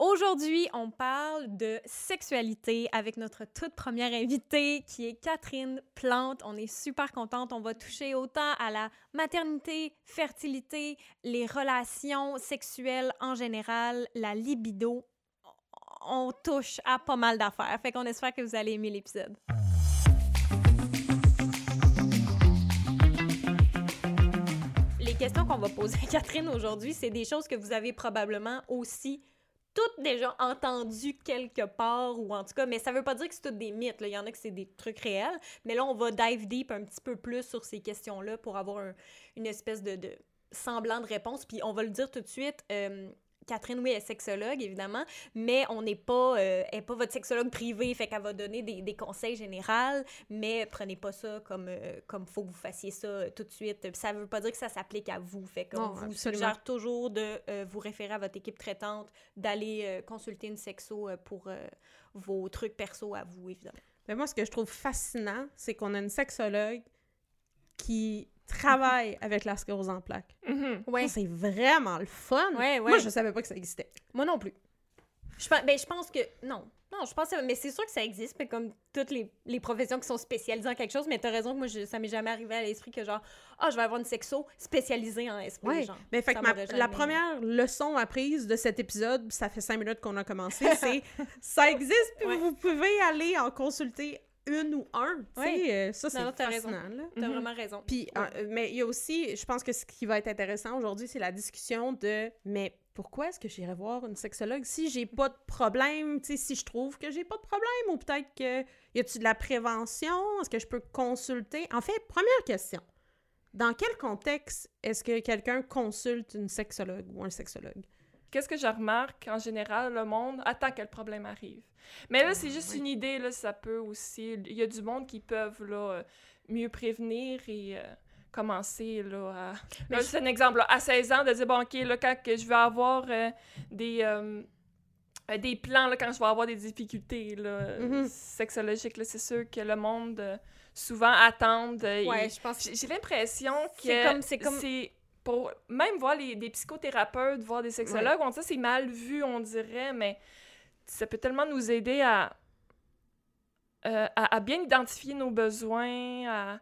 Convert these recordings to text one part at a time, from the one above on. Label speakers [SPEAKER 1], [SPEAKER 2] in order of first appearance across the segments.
[SPEAKER 1] Aujourd'hui, on parle de sexualité avec notre toute première invitée qui est Catherine Plante. On est super contente. On va toucher autant à la maternité, fertilité, les relations sexuelles en général, la libido. On touche à pas mal d'affaires. Fait qu'on espère que vous allez aimer l'épisode. Les questions qu'on va poser à Catherine aujourd'hui, c'est des choses que vous avez probablement aussi toutes déjà entendues quelque part, ou en tout cas, mais ça veut pas dire que c'est toutes des mythes. Il y en a que c'est des trucs réels, mais là, on va dive deep un petit peu plus sur ces questions-là pour avoir un- une espèce de, de semblant de réponse. Puis on va le dire tout de suite, euh, Catherine, oui, elle est sexologue, évidemment, mais on n'est pas, euh, elle est pas votre sexologue privé, fait qu'elle va donner des, des conseils généraux, mais prenez pas ça comme euh, comme faut que vous fassiez ça euh, tout de suite. Ça veut pas dire que ça s'applique à vous, fait qu'on vous
[SPEAKER 2] absolument.
[SPEAKER 1] suggère toujours de euh, vous référer à votre équipe traitante, d'aller consulter une sexo pour vos trucs perso à vous, évidemment.
[SPEAKER 2] Mais moi, ce que je trouve fascinant, c'est qu'on a une sexologue qui travaille avec la sclérose en plaques.
[SPEAKER 1] Mhm. Ouais.
[SPEAKER 2] Ça, C'est vraiment le fun.
[SPEAKER 1] Ouais, ouais.
[SPEAKER 2] Moi, je savais pas que ça existait.
[SPEAKER 1] Moi non plus. Je pense, ben, je pense que. Non. Non, je pense que. Mais c'est sûr que ça existe, mais comme toutes les, les professions qui sont spécialisées en quelque chose, mais t'as raison que moi, je, ça m'est jamais arrivé à l'esprit que genre, ah, je vais avoir une sexo spécialisée en esprit.
[SPEAKER 2] Ouais.
[SPEAKER 1] genre.
[SPEAKER 2] Mais fait que ma-
[SPEAKER 1] m'aurait
[SPEAKER 2] la première leçon apprise de cet épisode, ça fait cinq minutes qu'on a commencé, c'est ça existe, puis
[SPEAKER 1] Ouais.
[SPEAKER 2] vous pouvez aller en consulter une ou un. Tu sais,
[SPEAKER 1] Ouais.
[SPEAKER 2] euh, ça, c'est fascinant. Là.
[SPEAKER 1] T'as
[SPEAKER 2] Mhm.
[SPEAKER 1] vraiment raison.
[SPEAKER 2] Puis,
[SPEAKER 1] Ouais.
[SPEAKER 2] euh, mais il y a aussi, je pense que ce qui va être intéressant aujourd'hui, c'est la discussion de mais pourquoi est-ce que j'irais voir une sexologue si j'ai pas de problème, tu sais, si je trouve que j'ai pas de problème ou peut-être que y a-tu de la prévention, est-ce que je peux consulter? En fait, première question. Dans quel contexte est-ce que quelqu'un consulte une sexologue ou un sexologue?
[SPEAKER 3] Qu'est-ce que je remarque en général, le monde attend que le problème arrive. Mais là, c'est juste
[SPEAKER 2] oui.
[SPEAKER 3] une idée, là, ça peut aussi. Il y a du monde qui peuvent là, euh, mieux prévenir et euh, commencer là, à. Là, c'est un exemple, là, à 16 ans, de dire bon, ok, là, quand que je vais avoir euh, des. euh, des plans là, quand je vais avoir des difficultés là,
[SPEAKER 2] Mhm.
[SPEAKER 3] sexologiques, là, c'est sûr que le monde souvent attend.
[SPEAKER 1] Ouais,
[SPEAKER 3] et-
[SPEAKER 1] je pense
[SPEAKER 3] j'ai l'impression que
[SPEAKER 1] C'est comme- c'est comme-
[SPEAKER 3] c'est pour même voir les, des psychothérapeutes, voir des sexologues, on dit c'est mal vu, on dirait, mais ça peut tellement nous aider à, euh, à, à bien identifier nos besoins, à,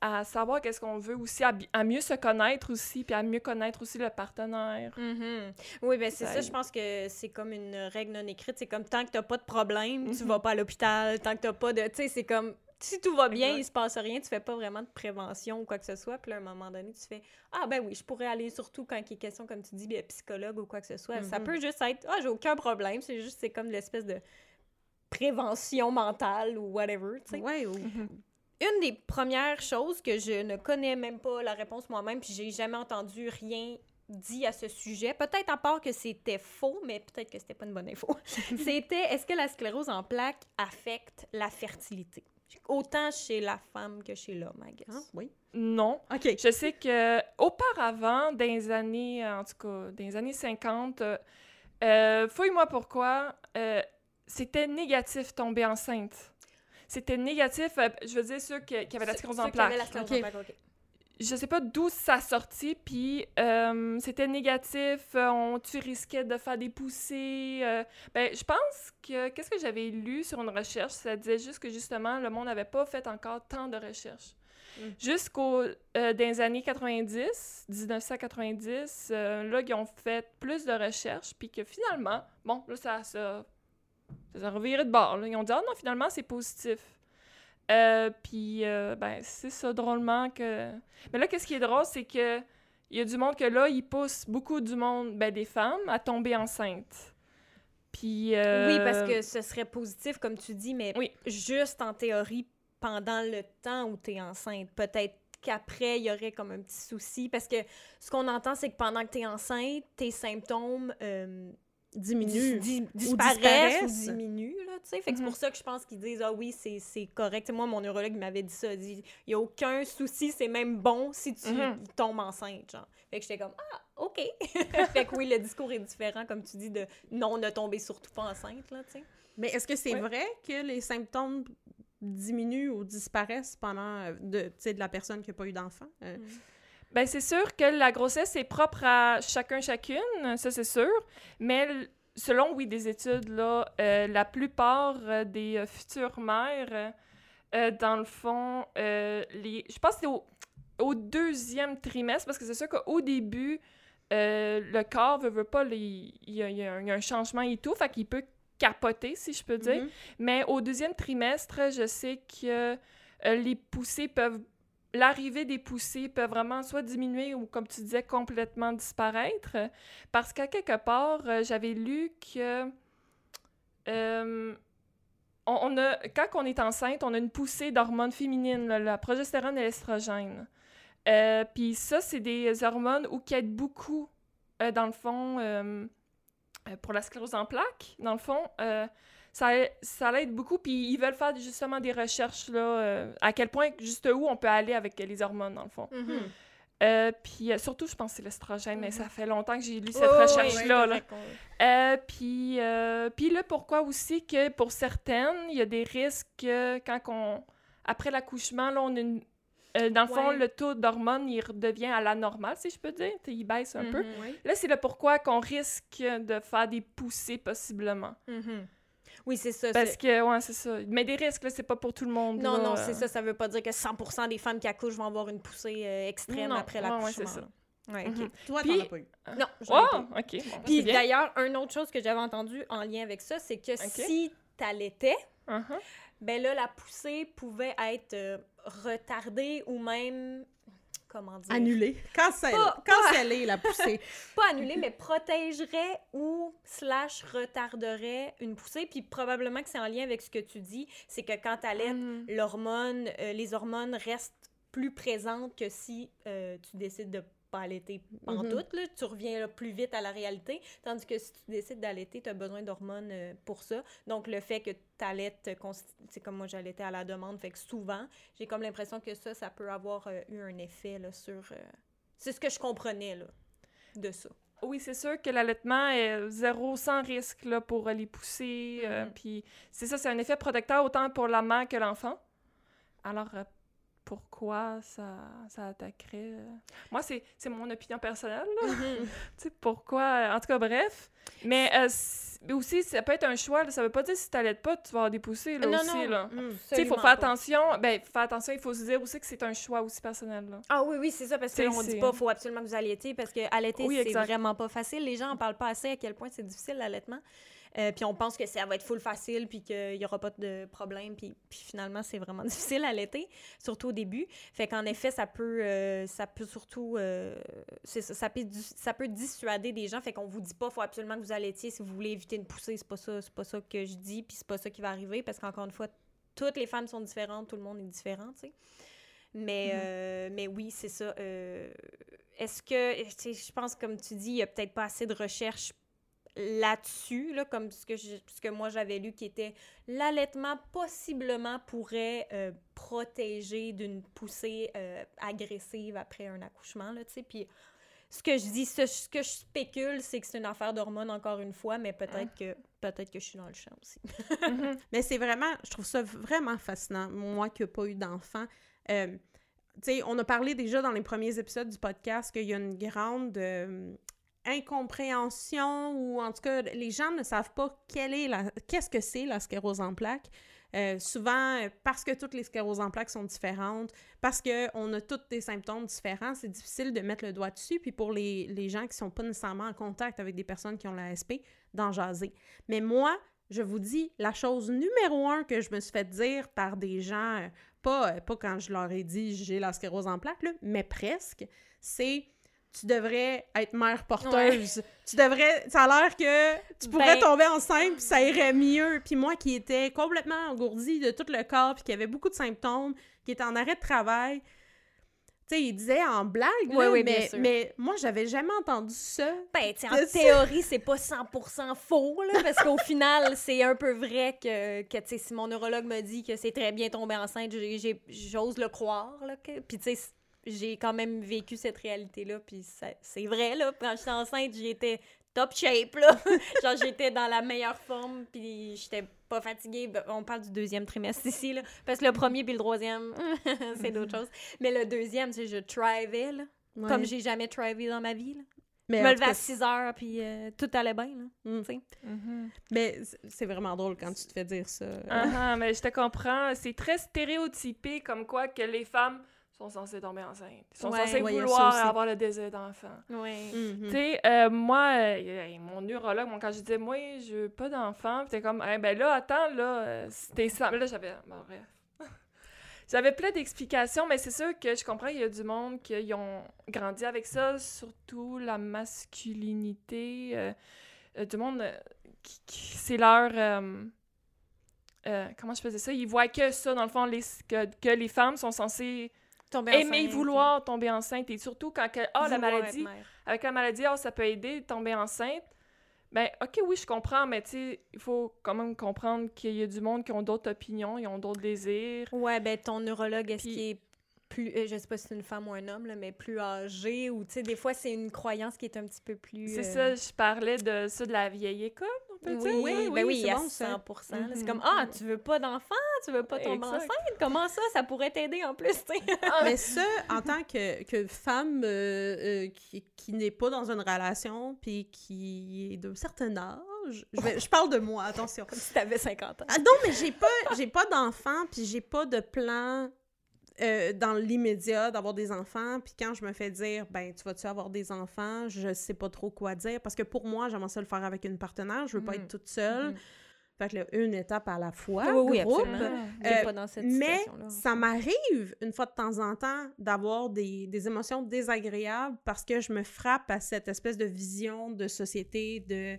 [SPEAKER 3] à savoir qu'est-ce qu'on veut aussi, à, mieux se connaître aussi, puis à mieux connaître aussi le partenaire.
[SPEAKER 1] Mhm. Oui, ben c'est
[SPEAKER 3] Ça
[SPEAKER 1] je pense que c'est comme une règle non écrite. C'est comme tant que t'as pas de problème, tu
[SPEAKER 3] Mhm.
[SPEAKER 1] vas pas à l'hôpital. Tant que t'as pas de. Tu sais, c'est comme. Si tout va bien,
[SPEAKER 3] Exact.
[SPEAKER 1] il se passe rien, tu fais pas vraiment de prévention ou quoi que ce soit. Puis là, à un moment donné, tu fais Ah, ben oui, je pourrais aller, surtout quand il est question, comme tu dis, bien, psychologue ou quoi que ce soit. Ça
[SPEAKER 2] Mhm.
[SPEAKER 1] peut juste être Ah, j'ai aucun problème. C'est juste, c'est comme l'espèce de prévention mentale ou whatever, tu sais.
[SPEAKER 2] Ouais, ou-
[SPEAKER 1] Une des premières choses que je ne connais même pas la réponse moi-même, puis j'ai jamais entendu rien dit à ce sujet, peut-être à part que c'était faux, mais peut-être que c'était pas une bonne info. c'était est-ce que la sclérose en plaques affecte la fertilité? Autant chez la femme que chez l'homme, I guess.
[SPEAKER 2] Ah, oui.
[SPEAKER 3] Non.
[SPEAKER 2] OK.
[SPEAKER 3] Je sais que auparavant, dans les années, en tout cas, dans les années 50, euh, euh, fouille-moi pourquoi, euh, c'était négatif tomber enceinte. C'était négatif, euh, je veux dire, ceux qui, qui avaient la sclérose en plaques.
[SPEAKER 1] la sclérose
[SPEAKER 3] Je sais pas d'où ça sortit, puis euh, c'était négatif, euh, on, tu risquais de faire des poussées. euh, ben, je pense que, qu'est-ce que j'avais lu sur une recherche, ça disait juste que justement, le monde n'avait pas fait encore tant de recherches.
[SPEAKER 2] Mm.
[SPEAKER 3] Jusqu'aux euh, les années 90, 1990, euh, là, ils ont fait plus de recherches, puis que finalement, bon, là, ça, ça, ça de bord. là. Ils ont dit, ah non, finalement, c'est positif. Euh, puis, euh, ben, c'est ça, drôlement que... Mais là, qu'est-ce qui est drôle, c'est que il y a du monde que là, ils poussent beaucoup du monde, ben, des femmes, à tomber enceintes. Puis... euh,
[SPEAKER 1] Oui, parce que ce serait positif, comme tu dis, mais
[SPEAKER 3] Oui.
[SPEAKER 1] juste en théorie pendant le temps où tu es enceinte. Peut-être qu'après, il y aurait comme un petit souci. Parce que ce qu'on entend, c'est que pendant que tu es enceinte, tes symptômes euh,
[SPEAKER 2] Diminue.
[SPEAKER 1] dis- dis-
[SPEAKER 2] Ou
[SPEAKER 1] disparaissent ou, diminuent. Là, tu sais. fait que c'est
[SPEAKER 3] Mhm.
[SPEAKER 1] pour ça que je pense qu'ils disent Ah oui, c'est correct. Moi, mon neurologue m'avait dit ça. Il dit Il n'y a aucun souci, c'est même bon si tu
[SPEAKER 3] Mhm.
[SPEAKER 1] tombes enceinte. Genre. Fait que j'étais comme Ah, OK. fait que oui, le discours est différent, comme tu dis, de non, ne tomber surtout pas enceinte. Là, tu sais.
[SPEAKER 2] Mais est-ce que c'est
[SPEAKER 3] Ouais.
[SPEAKER 2] vrai que les symptômes diminuent ou disparaissent pendant euh, de, de la personne qui n'a pas eu d'enfant? Euh,
[SPEAKER 3] Ben, c'est sûr que la grossesse est propre à chacun, chacune, ça c'est sûr. Mais selon, oui, des études, là, euh, la plupart euh, des euh, futures mères, euh, dans le fond, les, je pense que c'est au, au deuxième trimestre, parce que c'est sûr qu'au début, le corps veut, veut pas, les- il y, a- il y a un- il y a un changement et tout, fait qu'il peut capoter, si je peux dire.
[SPEAKER 2] Mhm.
[SPEAKER 3] Mais au deuxième trimestre, je sais que les poussées peuvent. L'arrivée des poussées peut vraiment soit diminuer ou, comme tu disais, complètement disparaître. Parce qu'à quelque part, euh, j'avais lu que. euh, quand on est enceinte, on a une poussée d'hormones féminines, la progestérone et l'estrogène. Euh, Puis ça, c'est des hormones où qui aident beaucoup, dans le fond, pour la sclérose en plaques. Dans le fond, ça, ça l'aide beaucoup. Puis ils veulent faire justement des recherches, là, euh, à quel point, juste où on peut aller avec les hormones, dans le fond.
[SPEAKER 1] Mhm.
[SPEAKER 3] Euh, puis euh, surtout, je pense que c'est l'estrogène, mais
[SPEAKER 1] Mhm.
[SPEAKER 3] ça fait longtemps que j'ai lu cette recherche-là.
[SPEAKER 1] ouais,
[SPEAKER 3] là. puis, puis là, pourquoi aussi que pour certaines, il y a des risques que quand on, après l'accouchement, là, on a une- dans le fond, le taux d'hormones, il redevient à la normale, si je peux dire. Il baisse un peu.
[SPEAKER 1] Mhm.
[SPEAKER 2] Oui.
[SPEAKER 3] Là, c'est le pourquoi qu'on risque de faire des poussées, possiblement.
[SPEAKER 1] Oui, c'est ça.
[SPEAKER 3] Parce que, ouais, c'est ça. Mais des risques, là, c'est pas pour tout le monde.
[SPEAKER 1] Non,
[SPEAKER 3] là.
[SPEAKER 1] non, c'est ça. Ça veut pas dire que 100% des femmes qui accouchent vont avoir une poussée euh, extrême
[SPEAKER 3] Non,
[SPEAKER 1] après l'accouchement.
[SPEAKER 3] ouais, c'est ça.
[SPEAKER 1] Ouais, ok.
[SPEAKER 3] Mhm.
[SPEAKER 2] Toi,
[SPEAKER 3] Puis-
[SPEAKER 2] t'en as pas eu.
[SPEAKER 1] Non, j'en
[SPEAKER 3] Oh,
[SPEAKER 1] pas.
[SPEAKER 3] OK. bon,
[SPEAKER 1] Puis d'ailleurs, une autre chose que j'avais entendue en lien avec ça, c'est que si t'allaitais,
[SPEAKER 3] Uh-huh.
[SPEAKER 1] ben là, la poussée pouvait être euh, retardée ou même, comment dire?
[SPEAKER 2] Annulé. Cancel.
[SPEAKER 1] Pas-
[SPEAKER 2] Canceller la poussée.
[SPEAKER 1] Pas annulée, mais protégerait ou slash retarderait une poussée. Puis probablement que c'est en lien avec ce que tu dis, c'est que quand t'allaites,
[SPEAKER 3] Mhm.
[SPEAKER 1] l'hormone, euh, les hormones restent plus présentes que si euh, tu décides de pas allaiter pantoute, là, tu reviens là, plus vite à la réalité, tandis que si tu décides d'allaiter, tu as besoin d'hormones euh, pour ça. Donc le fait que tu allaites, c'est comme moi j'allaitais à la demande, fait que souvent, j'ai comme l'impression que ça, ça peut avoir euh, eu un effet là, sur... euh, C'est ce que je comprenais là, de ça.
[SPEAKER 3] Oui, c'est sûr que l'allaitement est zéro sans risque là, pour les pousser.
[SPEAKER 1] Mhm.
[SPEAKER 3] Puis c'est ça, c'est un effet protecteur autant pour la mère que l'enfant. Alors, pourquoi ça, ça attaquerait... euh, Moi, c'est mon opinion personnelle, là. Tu sais, pourquoi... euh, En tout cas, bref. Mais euh, aussi, ça peut être un choix. là. Ça veut pas dire que si t'allaites pas, tu vas avoir des poussées, là,
[SPEAKER 1] non,
[SPEAKER 3] aussi,
[SPEAKER 1] non,
[SPEAKER 3] là.
[SPEAKER 2] Mm.
[SPEAKER 3] Il faut faire
[SPEAKER 1] pas.
[SPEAKER 3] attention. Ben, faire attention, il faut se dire aussi que c'est un choix aussi personnel, là.
[SPEAKER 1] Ah oui, oui, c'est ça, parce qu'on dit pas faut absolument que vous allaitiez, parce que allaiter,
[SPEAKER 3] Oui,
[SPEAKER 1] c'est vraiment pas facile. Les gens en parlent pas assez à quel point c'est difficile l'allaitement. Euh, puis on pense que ça va être full facile, puis qu'il y aura pas de problème, puis, puis finalement, c'est vraiment difficile à allaiter, surtout au début. Fait qu'en effet, ça peut, euh, ça peut surtout... euh, ça, ça peut, dis- ça peut dissuader des gens, fait qu'on vous dit pas faut absolument que vous allaitiez si vous voulez éviter une poussée. C'est pas ça, c'est pas ça que je dis, puis c'est pas ça qui va arriver, parce qu'encore une fois, toutes les femmes sont différentes, tout le monde est différent, tu sais. Mais,
[SPEAKER 3] Mhm.
[SPEAKER 1] euh, mais oui, c'est ça. euh, Est-ce que, je pense, comme tu dis, il n'y a peut-être pas assez de recherche là-dessus, là, comme ce que, je- ce que moi j'avais lu, qui était l'allaitement possiblement pourrait euh, protéger d'une poussée euh, agressive après un accouchement, là, tu sais. Puis ce que je dis, ce, ce que je spécule, c'est que c'est une affaire d'hormones, encore une fois, mais peut-être que, peut-être que je suis dans le champ aussi.
[SPEAKER 3] Mhm.
[SPEAKER 2] Mais c'est vraiment, je trouve ça vraiment fascinant, moi qui n'ai pas eu d'enfant. Euh, tu sais, on a parlé déjà dans les premiers épisodes du podcast qu'il y a une grande euh, incompréhension ou en tout cas, les gens ne savent pas quelle est la, qu'est-ce que c'est la sclérose en plaques. Euh, souvent, euh, parce que toutes les scléroses en plaques sont différentes, parce qu'on a tous des symptômes différents, c'est difficile de mettre le doigt dessus. Puis pour les, les gens qui sont pas nécessairement en contact avec des personnes qui ont la SP, d'en jaser. Mais moi, je vous dis, la chose numéro un que je me suis fait dire par des gens, euh, pas, euh, pas quand je leur ai dit j'ai la sclérose en plaques, là, mais presque, c'est tu devrais être mère porteuse. Tu devrais. Ça a l'air que tu pourrais
[SPEAKER 1] Ben-
[SPEAKER 2] tomber enceinte puis ça irait mieux. Puis moi qui étais complètement engourdie de tout le corps puis qui avait beaucoup de symptômes, qui était en arrêt de travail. Tu sais, il disait en blague,
[SPEAKER 1] Oui,
[SPEAKER 2] là,
[SPEAKER 1] oui,
[SPEAKER 2] mais, mais moi, j'avais jamais entendu ça.
[SPEAKER 1] Ben, tu sais, en théorie, c'est pas 100% faux, là, parce qu'au final, c'est un peu vrai que, que tu sais, si mon neurologue me dit que c'est très bien tombé enceinte, j'ose le croire, là. que- Puis, tu sais, j'ai quand même vécu cette réalité-là, puis c'est vrai, là. Quand j'étais enceinte, j'étais top shape, là. Genre, j'étais dans la meilleure forme, puis j'étais pas fatiguée. Ben, On parle du deuxième trimestre ici, là. Parce que le premier puis le troisième, c'est d'autres choses. Mais le deuxième, c'est je thrivais, là.
[SPEAKER 2] Ouais.
[SPEAKER 1] Comme j'ai jamais thrivé dans ma vie, là.
[SPEAKER 2] Mais
[SPEAKER 1] Je me levais
[SPEAKER 2] cas,
[SPEAKER 1] à 6 heures, puis euh, tout allait bien, là.
[SPEAKER 2] Mm.
[SPEAKER 1] tu sais.
[SPEAKER 3] Mhm.
[SPEAKER 2] Mais c'est- vraiment drôle quand tu te fais dire ça.
[SPEAKER 3] Ah, ah, mais je te comprends. C'est très stéréotypé comme quoi que les femmes sont censées tomber enceintes. Ils sont
[SPEAKER 1] Ouais.
[SPEAKER 2] Ouais, ça
[SPEAKER 3] vouloir avoir le désir d'enfant.
[SPEAKER 1] Ouais.
[SPEAKER 2] Mhm.
[SPEAKER 3] Tu sais, euh, moi, euh, mon neurologue, moi, quand je disais, moi, je veux pas d'enfant, pis t'es comme, Eh ben là, attends, là, euh, c'était ça. Là, j'avais. Bon, bref. J'avais plein d'explications, mais c'est sûr que je comprends qu'il y a du monde qui ont grandi avec ça, surtout la masculinité. euh, euh, du monde euh, qui, qui- c'est leur. euh, euh, comment je faisais ça? Ils voient que ça, dans le fond, les, que, que les femmes sont censées
[SPEAKER 1] Tomber
[SPEAKER 3] aimer
[SPEAKER 1] enceinte,
[SPEAKER 3] vouloir tomber enceinte. Et surtout quand que, ah, la maladie, avec la maladie, ah, ça peut aider de tomber enceinte. Ben, ok, oui, je comprends, mais tu sais, il faut quand même comprendre qu'il y a du monde qui ont d'autres opinions, ils ont d'autres désirs.
[SPEAKER 1] Ouais, ben ton neurologue, est-ce qu'il est plus, euh, je sais pas si c'est une femme ou un homme, là, mais plus âgé, ou tu sais, des fois c'est une croyance qui est un petit peu plus.
[SPEAKER 3] C'est
[SPEAKER 1] euh,
[SPEAKER 3] ça, je parlais de ça de la vieille école, on peut
[SPEAKER 1] Oui,
[SPEAKER 3] dire?
[SPEAKER 1] oui,
[SPEAKER 2] oui,
[SPEAKER 1] oui,
[SPEAKER 2] c'est
[SPEAKER 1] à
[SPEAKER 2] bon, ça.
[SPEAKER 1] 100%. là. C'est
[SPEAKER 3] Mhm.
[SPEAKER 1] comme, ah, tu veux pas d'enfant, tu veux pas tomber
[SPEAKER 3] Exact.
[SPEAKER 1] enceinte, comment ça, ça pourrait t'aider en plus, tu sais?
[SPEAKER 2] Mais ça, en tant que, que femme euh, euh, qui, qui n'est pas dans une relation, puis qui est d'un certain âge, je, vais- je parle de moi, attention.
[SPEAKER 1] Comme si t'avais 50 ans.
[SPEAKER 2] Ah non, mais j'ai pas, j'ai pas d'enfants, puis j'ai pas de plan euh, dans l'immédiat d'avoir des enfants. Puis quand je me fais dire, ben, tu vas-tu avoir des enfants, je sais pas trop quoi dire. Parce que pour moi, j'aimerais ça le faire avec une partenaire. Je veux pas
[SPEAKER 1] Mhm.
[SPEAKER 2] être toute seule.
[SPEAKER 1] Mhm.
[SPEAKER 2] Fait que là, une étape à la fois,
[SPEAKER 1] Oui, oui,
[SPEAKER 2] groupe.
[SPEAKER 1] absolument. T'es
[SPEAKER 2] Euh,
[SPEAKER 1] pas dans cette
[SPEAKER 2] Mais ça m'arrive une fois de temps en temps d'avoir des, des émotions désagréables parce que je me frappe à cette espèce de vision de société de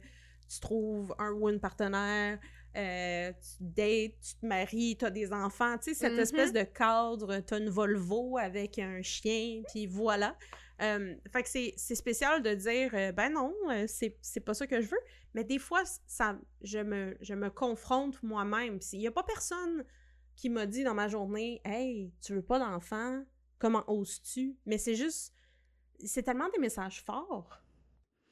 [SPEAKER 2] tu trouves un ou une partenaire, euh, tu dates, tu te maries, tu as des enfants, tu sais, cette
[SPEAKER 1] Mhm.
[SPEAKER 2] espèce de cadre, tu as une Volvo avec un chien, puis voilà. Euh, fait que c'est spécial de dire, euh, ben non, euh, c'est pas ça que je veux. Mais des fois, ça, je, me, je me confronte moi-même. Il n'y a pas personne qui m'a dit dans ma journée Hey, tu veux pas d'enfant? Comment oses-tu Mais c'est juste. C'est tellement des messages forts.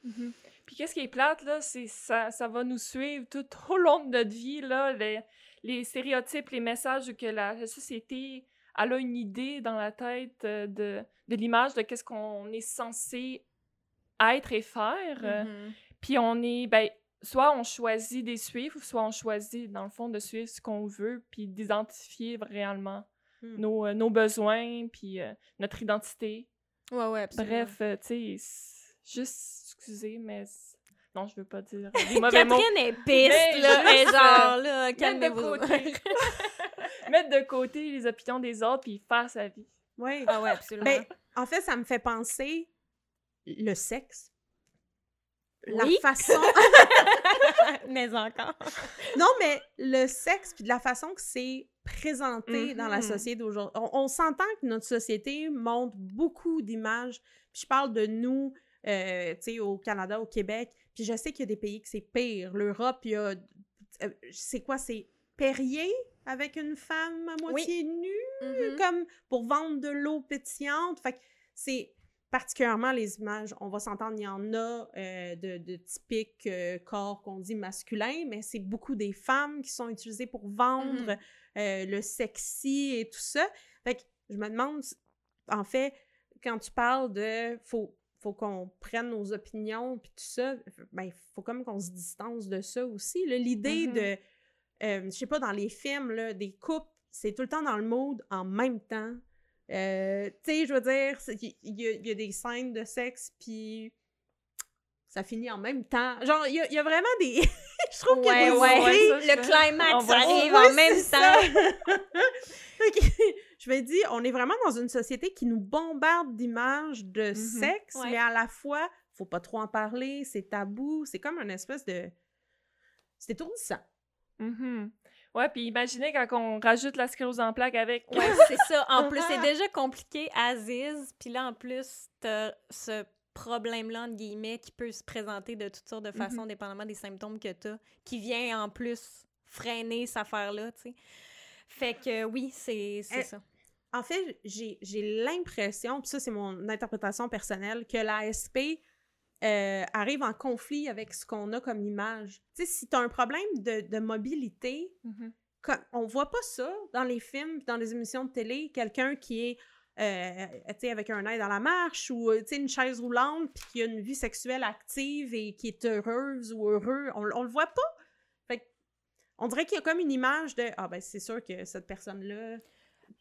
[SPEAKER 3] Mhm. Puis qu'est-ce qui est plate, là, c'est ça, ça va nous suivre tout au long de notre vie, là, les, les stéréotypes, les messages que la, société, elle a une idée dans la tête euh, de, de l'image de qu'est-ce qu'on est censé être et faire. euh,
[SPEAKER 1] Mhm.
[SPEAKER 3] Puis on est, ben, soit on choisit de les suivre, soit on choisit, dans le fond, de suivre ce qu'on veut, puis d'identifier réellement
[SPEAKER 2] Hmm.
[SPEAKER 3] nos, euh, nos besoins, puis euh, notre identité.
[SPEAKER 1] Ouais, ouais, absolument.
[SPEAKER 3] Bref, tu sais, juste, excusez, mais non, je veux pas dire des mauvais mots.
[SPEAKER 1] Catherine est
[SPEAKER 3] Mais
[SPEAKER 1] piste, là,
[SPEAKER 3] juste,
[SPEAKER 1] genre,
[SPEAKER 3] euh,
[SPEAKER 1] là,
[SPEAKER 3] Mettre de
[SPEAKER 1] calmez-vous.
[SPEAKER 3] côté. Mettre de côté les opinions des autres, puis faire sa vie.
[SPEAKER 2] Oui.
[SPEAKER 1] ah ouais, absolument.
[SPEAKER 2] Ben, en fait, ça me fait penser le sexe. La
[SPEAKER 1] Oui.
[SPEAKER 2] façon.
[SPEAKER 1] mais encore.
[SPEAKER 2] non, mais le sexe, puis de la façon que c'est présenté dans la
[SPEAKER 3] Mhm.
[SPEAKER 2] société d'aujourd'hui. On, on s'entend que notre société montre beaucoup d'images. Puis je parle de nous, euh, tu sais, au Canada, au Québec. Puis je sais qu'il y a des pays que c'est pire. L'Europe, il y a. euh, c'est quoi? C'est Perrier avec une femme à moitié nue?
[SPEAKER 1] Mhm.
[SPEAKER 2] comme pour vendre de l'eau pétillante. Fait que c'est particulièrement les images, on va s'entendre, il y en a euh, de, de typiques euh, corps qu'on dit masculins, mais c'est beaucoup des femmes qui sont utilisées pour vendre
[SPEAKER 1] Mhm.
[SPEAKER 2] euh, le sexy et tout ça. Fait que je me demande, en fait, quand tu parles de faut, faut qu'on prenne nos opinions puis tout ça, ben, il faut comme qu'on se distance de ça aussi. L'idée
[SPEAKER 3] Mhm.
[SPEAKER 2] de, euh, je sais pas, dans les films, là, des couples, c'est tout le temps dans le mode en même temps. Euh, tu sais, je veux dire, il y, a- il y a des scènes de sexe, puis ça finit en même temps. Genre, il y a, il y a vraiment des... je trouve qu'il y a
[SPEAKER 1] Ouais,
[SPEAKER 2] des
[SPEAKER 1] ouais.
[SPEAKER 3] ouais, ça, je
[SPEAKER 1] le climax arrive en même temps.
[SPEAKER 2] je me dis, on est vraiment dans une société qui nous bombarde d'images de sexe,
[SPEAKER 1] Ouais.
[SPEAKER 2] mais à la fois, faut pas trop en parler, c'est tabou, c'est comme une espèce de... C'est étourdissant.
[SPEAKER 3] Mhm. Ouais, puis imaginez quand on rajoute la sclérose en plaques avec.
[SPEAKER 1] Ouais, c'est ça. En plus, c'est déjà compliqué, Aziz. Puis là, en plus, t'as ce problème-là, entre guillemets, qui peut se présenter de toutes sortes de façons,
[SPEAKER 3] Mhm.
[SPEAKER 1] dépendamment des symptômes que t'as, qui vient en plus freiner cette affaire-là, tu sais. Fait que oui, c'est
[SPEAKER 2] Eh,
[SPEAKER 1] ça.
[SPEAKER 2] En fait, j'ai l'impression, puis ça c'est mon interprétation personnelle, que l'ASP euh, arrive en conflit avec ce qu'on a comme image. Tu sais, si tu as un problème de, de mobilité,
[SPEAKER 3] Mhm.
[SPEAKER 2] comme- on voit pas ça dans les films, dans les émissions de télé, quelqu'un qui est euh, tu sais, avec un aide dans la marche ou, euh, tu sais, une chaise roulante, puis qui a une vie sexuelle active et qui est heureuse ou heureux. On, on le voit pas. Que on dirait qu'il y a comme une image de Ah, ben, c'est sûr que cette personne-là.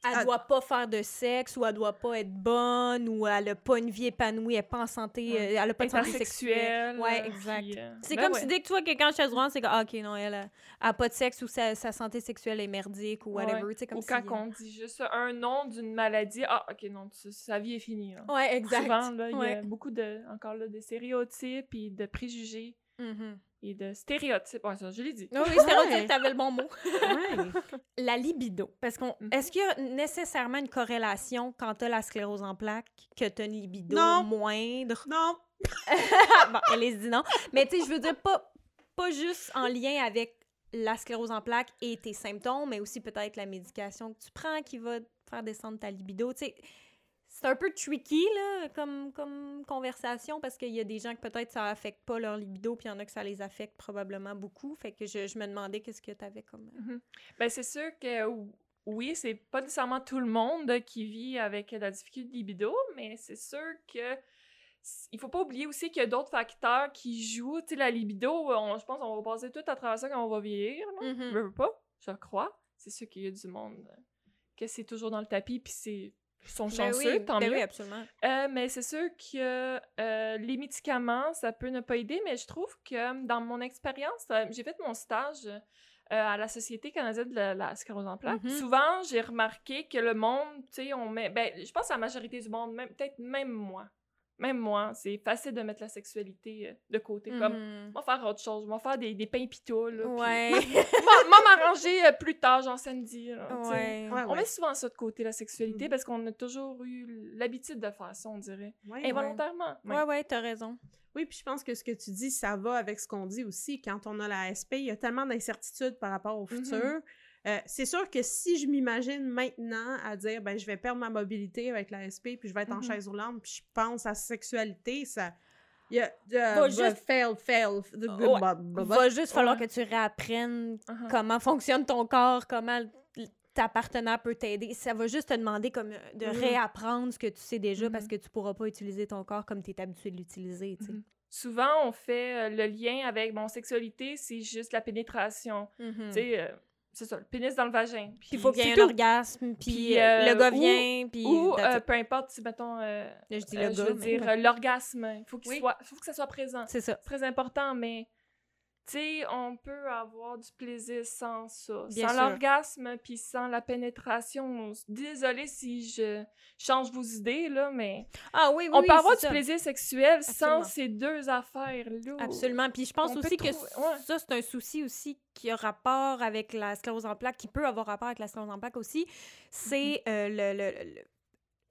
[SPEAKER 1] Elle
[SPEAKER 2] Ah.
[SPEAKER 1] doit pas faire de sexe ou elle doit pas être bonne ou elle a pas une vie épanouie, elle pas en santé,
[SPEAKER 3] Ouais.
[SPEAKER 1] euh, elle a pas de santé sexuelle. Ouais, exact.
[SPEAKER 3] euh,
[SPEAKER 1] C'est
[SPEAKER 3] ben
[SPEAKER 1] comme
[SPEAKER 3] ouais.
[SPEAKER 1] si dès que tu vois quelqu'un en chaise roulante, c'est comme ah, OK, non, elle a, elle a pas de sexe ou sa, sa santé sexuelle est merdique ou whatever,
[SPEAKER 3] Ouais.
[SPEAKER 1] comme
[SPEAKER 3] Ou
[SPEAKER 1] si...
[SPEAKER 3] quand on dit juste un nom d'une maladie, ah, ok, non, sa- sa vie est finie. là.
[SPEAKER 1] Ouais, exact.
[SPEAKER 3] Souvent, il y a beaucoup de, encore là, de stéréotypes et de préjugés
[SPEAKER 1] Mhm.
[SPEAKER 3] Et de stéréotypes. Ouais, ça, je l'ai dit.
[SPEAKER 1] Oui, oui, c'était
[SPEAKER 2] Ouais.
[SPEAKER 1] t'avais le bon mot.
[SPEAKER 2] Ouais.
[SPEAKER 1] La libido. Parce qu'on.
[SPEAKER 3] Mhm.
[SPEAKER 1] Est-ce qu'il y a nécessairement une corrélation quand t'as la sclérose en plaques que t'as une libido
[SPEAKER 2] Non.
[SPEAKER 1] moindre?
[SPEAKER 2] non.
[SPEAKER 1] bon, elle dit non. Mais tu sais, je veux dire, pas, pas juste en lien avec la sclérose en plaques et tes symptômes, mais aussi peut-être la médication que tu prends qui va faire descendre ta libido. Tu sais, c'est un peu tricky, là, comme, comme conversation, parce qu'il y a des gens que peut-être ça affecte pas leur libido, puis il y en a que ça les affecte probablement beaucoup. Fait que je, je me demandais qu'est-ce que t'avais comme...
[SPEAKER 3] Mhm. Ben, c'est sûr que ou- oui, c'est pas nécessairement tout le monde qui vit avec la difficulté de libido, mais c'est sûr que il faut pas oublier aussi qu'il y a d'autres facteurs qui jouent. Tu sais, la libido, on- je pense qu'on va passer tout à travers ça quand on va vieillir.
[SPEAKER 1] Mhm.
[SPEAKER 3] Je veux pas, je crois. C'est sûr qu'il y a du monde euh, que c'est toujours dans le tapis, puis c'est sont
[SPEAKER 1] Ben
[SPEAKER 3] chanceux,
[SPEAKER 1] oui,
[SPEAKER 3] tant
[SPEAKER 1] ben
[SPEAKER 3] mieux.
[SPEAKER 1] oui, absolument.
[SPEAKER 3] Euh, mais c'est sûr que euh, les médicaments, ça peut ne pas aider, mais je trouve que dans mon expérience, euh, j'ai fait mon stage euh, à la Société canadienne de la, la sclérose en plaques. Souvent, j'ai remarqué que le monde, tu sais, on met. Ben, je pense à la majorité du monde, même peut-être même moi. Même moi, c'est facile de mettre la sexualité euh, de côté. Comme,
[SPEAKER 1] Mhm.
[SPEAKER 3] on va faire autre chose, on va faire des, des pains pitots, là.
[SPEAKER 1] Ouais.
[SPEAKER 3] Moi, moi, m'arranger euh, plus tard, genre samedi. là,
[SPEAKER 1] ouais.
[SPEAKER 2] Ouais,
[SPEAKER 3] On met souvent ça de côté, la sexualité,
[SPEAKER 2] Mhm.
[SPEAKER 3] parce qu'on a toujours eu l'habitude de faire ça, on dirait. Involontairement.
[SPEAKER 1] Ouais, ouais, t'as raison.
[SPEAKER 2] Oui, puis je pense que ce que tu dis, ça va avec ce qu'on dit aussi. Quand on a la SP, il y a tellement d'incertitudes par rapport au
[SPEAKER 3] Mhm.
[SPEAKER 2] futur. Euh, c'est sûr que si je m'imagine maintenant à dire, ben, je vais perdre ma mobilité avec la SP, puis je vais être en
[SPEAKER 3] Mhm.
[SPEAKER 2] chaise roulante, puis je pense à sexualité, ça... Il.
[SPEAKER 1] Va juste-
[SPEAKER 2] fail, fail,
[SPEAKER 1] va juste falloir
[SPEAKER 3] Ouais.
[SPEAKER 1] que tu réapprennes
[SPEAKER 3] Uh-huh.
[SPEAKER 1] comment fonctionne ton corps, comment ta partenaire peut t'aider. Ça va juste te demander comme euh, de
[SPEAKER 2] Mhm.
[SPEAKER 1] réapprendre ce que tu sais déjà parce que tu pourras pas utiliser ton corps comme tu es habitué de l'utiliser.
[SPEAKER 3] Souvent, on fait euh, le lien avec, bon, sexualité, c'est juste la pénétration. Tu sais, c'est ça, le pénis dans le vagin.
[SPEAKER 1] Puis il faut qu'il y ait
[SPEAKER 3] c'est
[SPEAKER 1] un
[SPEAKER 3] tout.
[SPEAKER 1] orgasme, puis euh, le
[SPEAKER 3] euh,
[SPEAKER 1] gars
[SPEAKER 3] ou-
[SPEAKER 1] vient, puis...
[SPEAKER 3] Ou, euh, peu importe, si, mettons, euh,
[SPEAKER 1] je dis le
[SPEAKER 3] je
[SPEAKER 1] gars,
[SPEAKER 3] veux
[SPEAKER 1] mais-
[SPEAKER 3] dire, l'orgasme, il faut qu'il
[SPEAKER 2] Oui.
[SPEAKER 3] soit, faut que ça soit présent.
[SPEAKER 1] C'est ça.
[SPEAKER 3] C'est très important, mais sais, on peut avoir du plaisir sans ça,
[SPEAKER 1] Bien
[SPEAKER 3] sans l'orgasme, puis sans la pénétration. Désolée si je change vos idées, là, mais
[SPEAKER 1] Ah oui, oui,
[SPEAKER 3] on
[SPEAKER 1] oui,
[SPEAKER 3] peut avoir du
[SPEAKER 1] ça.
[SPEAKER 3] plaisir sexuel
[SPEAKER 1] Absolument.
[SPEAKER 3] sans ces deux affaires-là.
[SPEAKER 1] Absolument. Puis je pense
[SPEAKER 3] On
[SPEAKER 1] aussi que
[SPEAKER 3] trouver- ouais.
[SPEAKER 1] ça, c'est un souci aussi qui a rapport avec la sclérose en plaques, qui peut avoir rapport avec la sclérose en plaques aussi. C'est
[SPEAKER 3] Mm-hmm.
[SPEAKER 1] euh, le... le- le-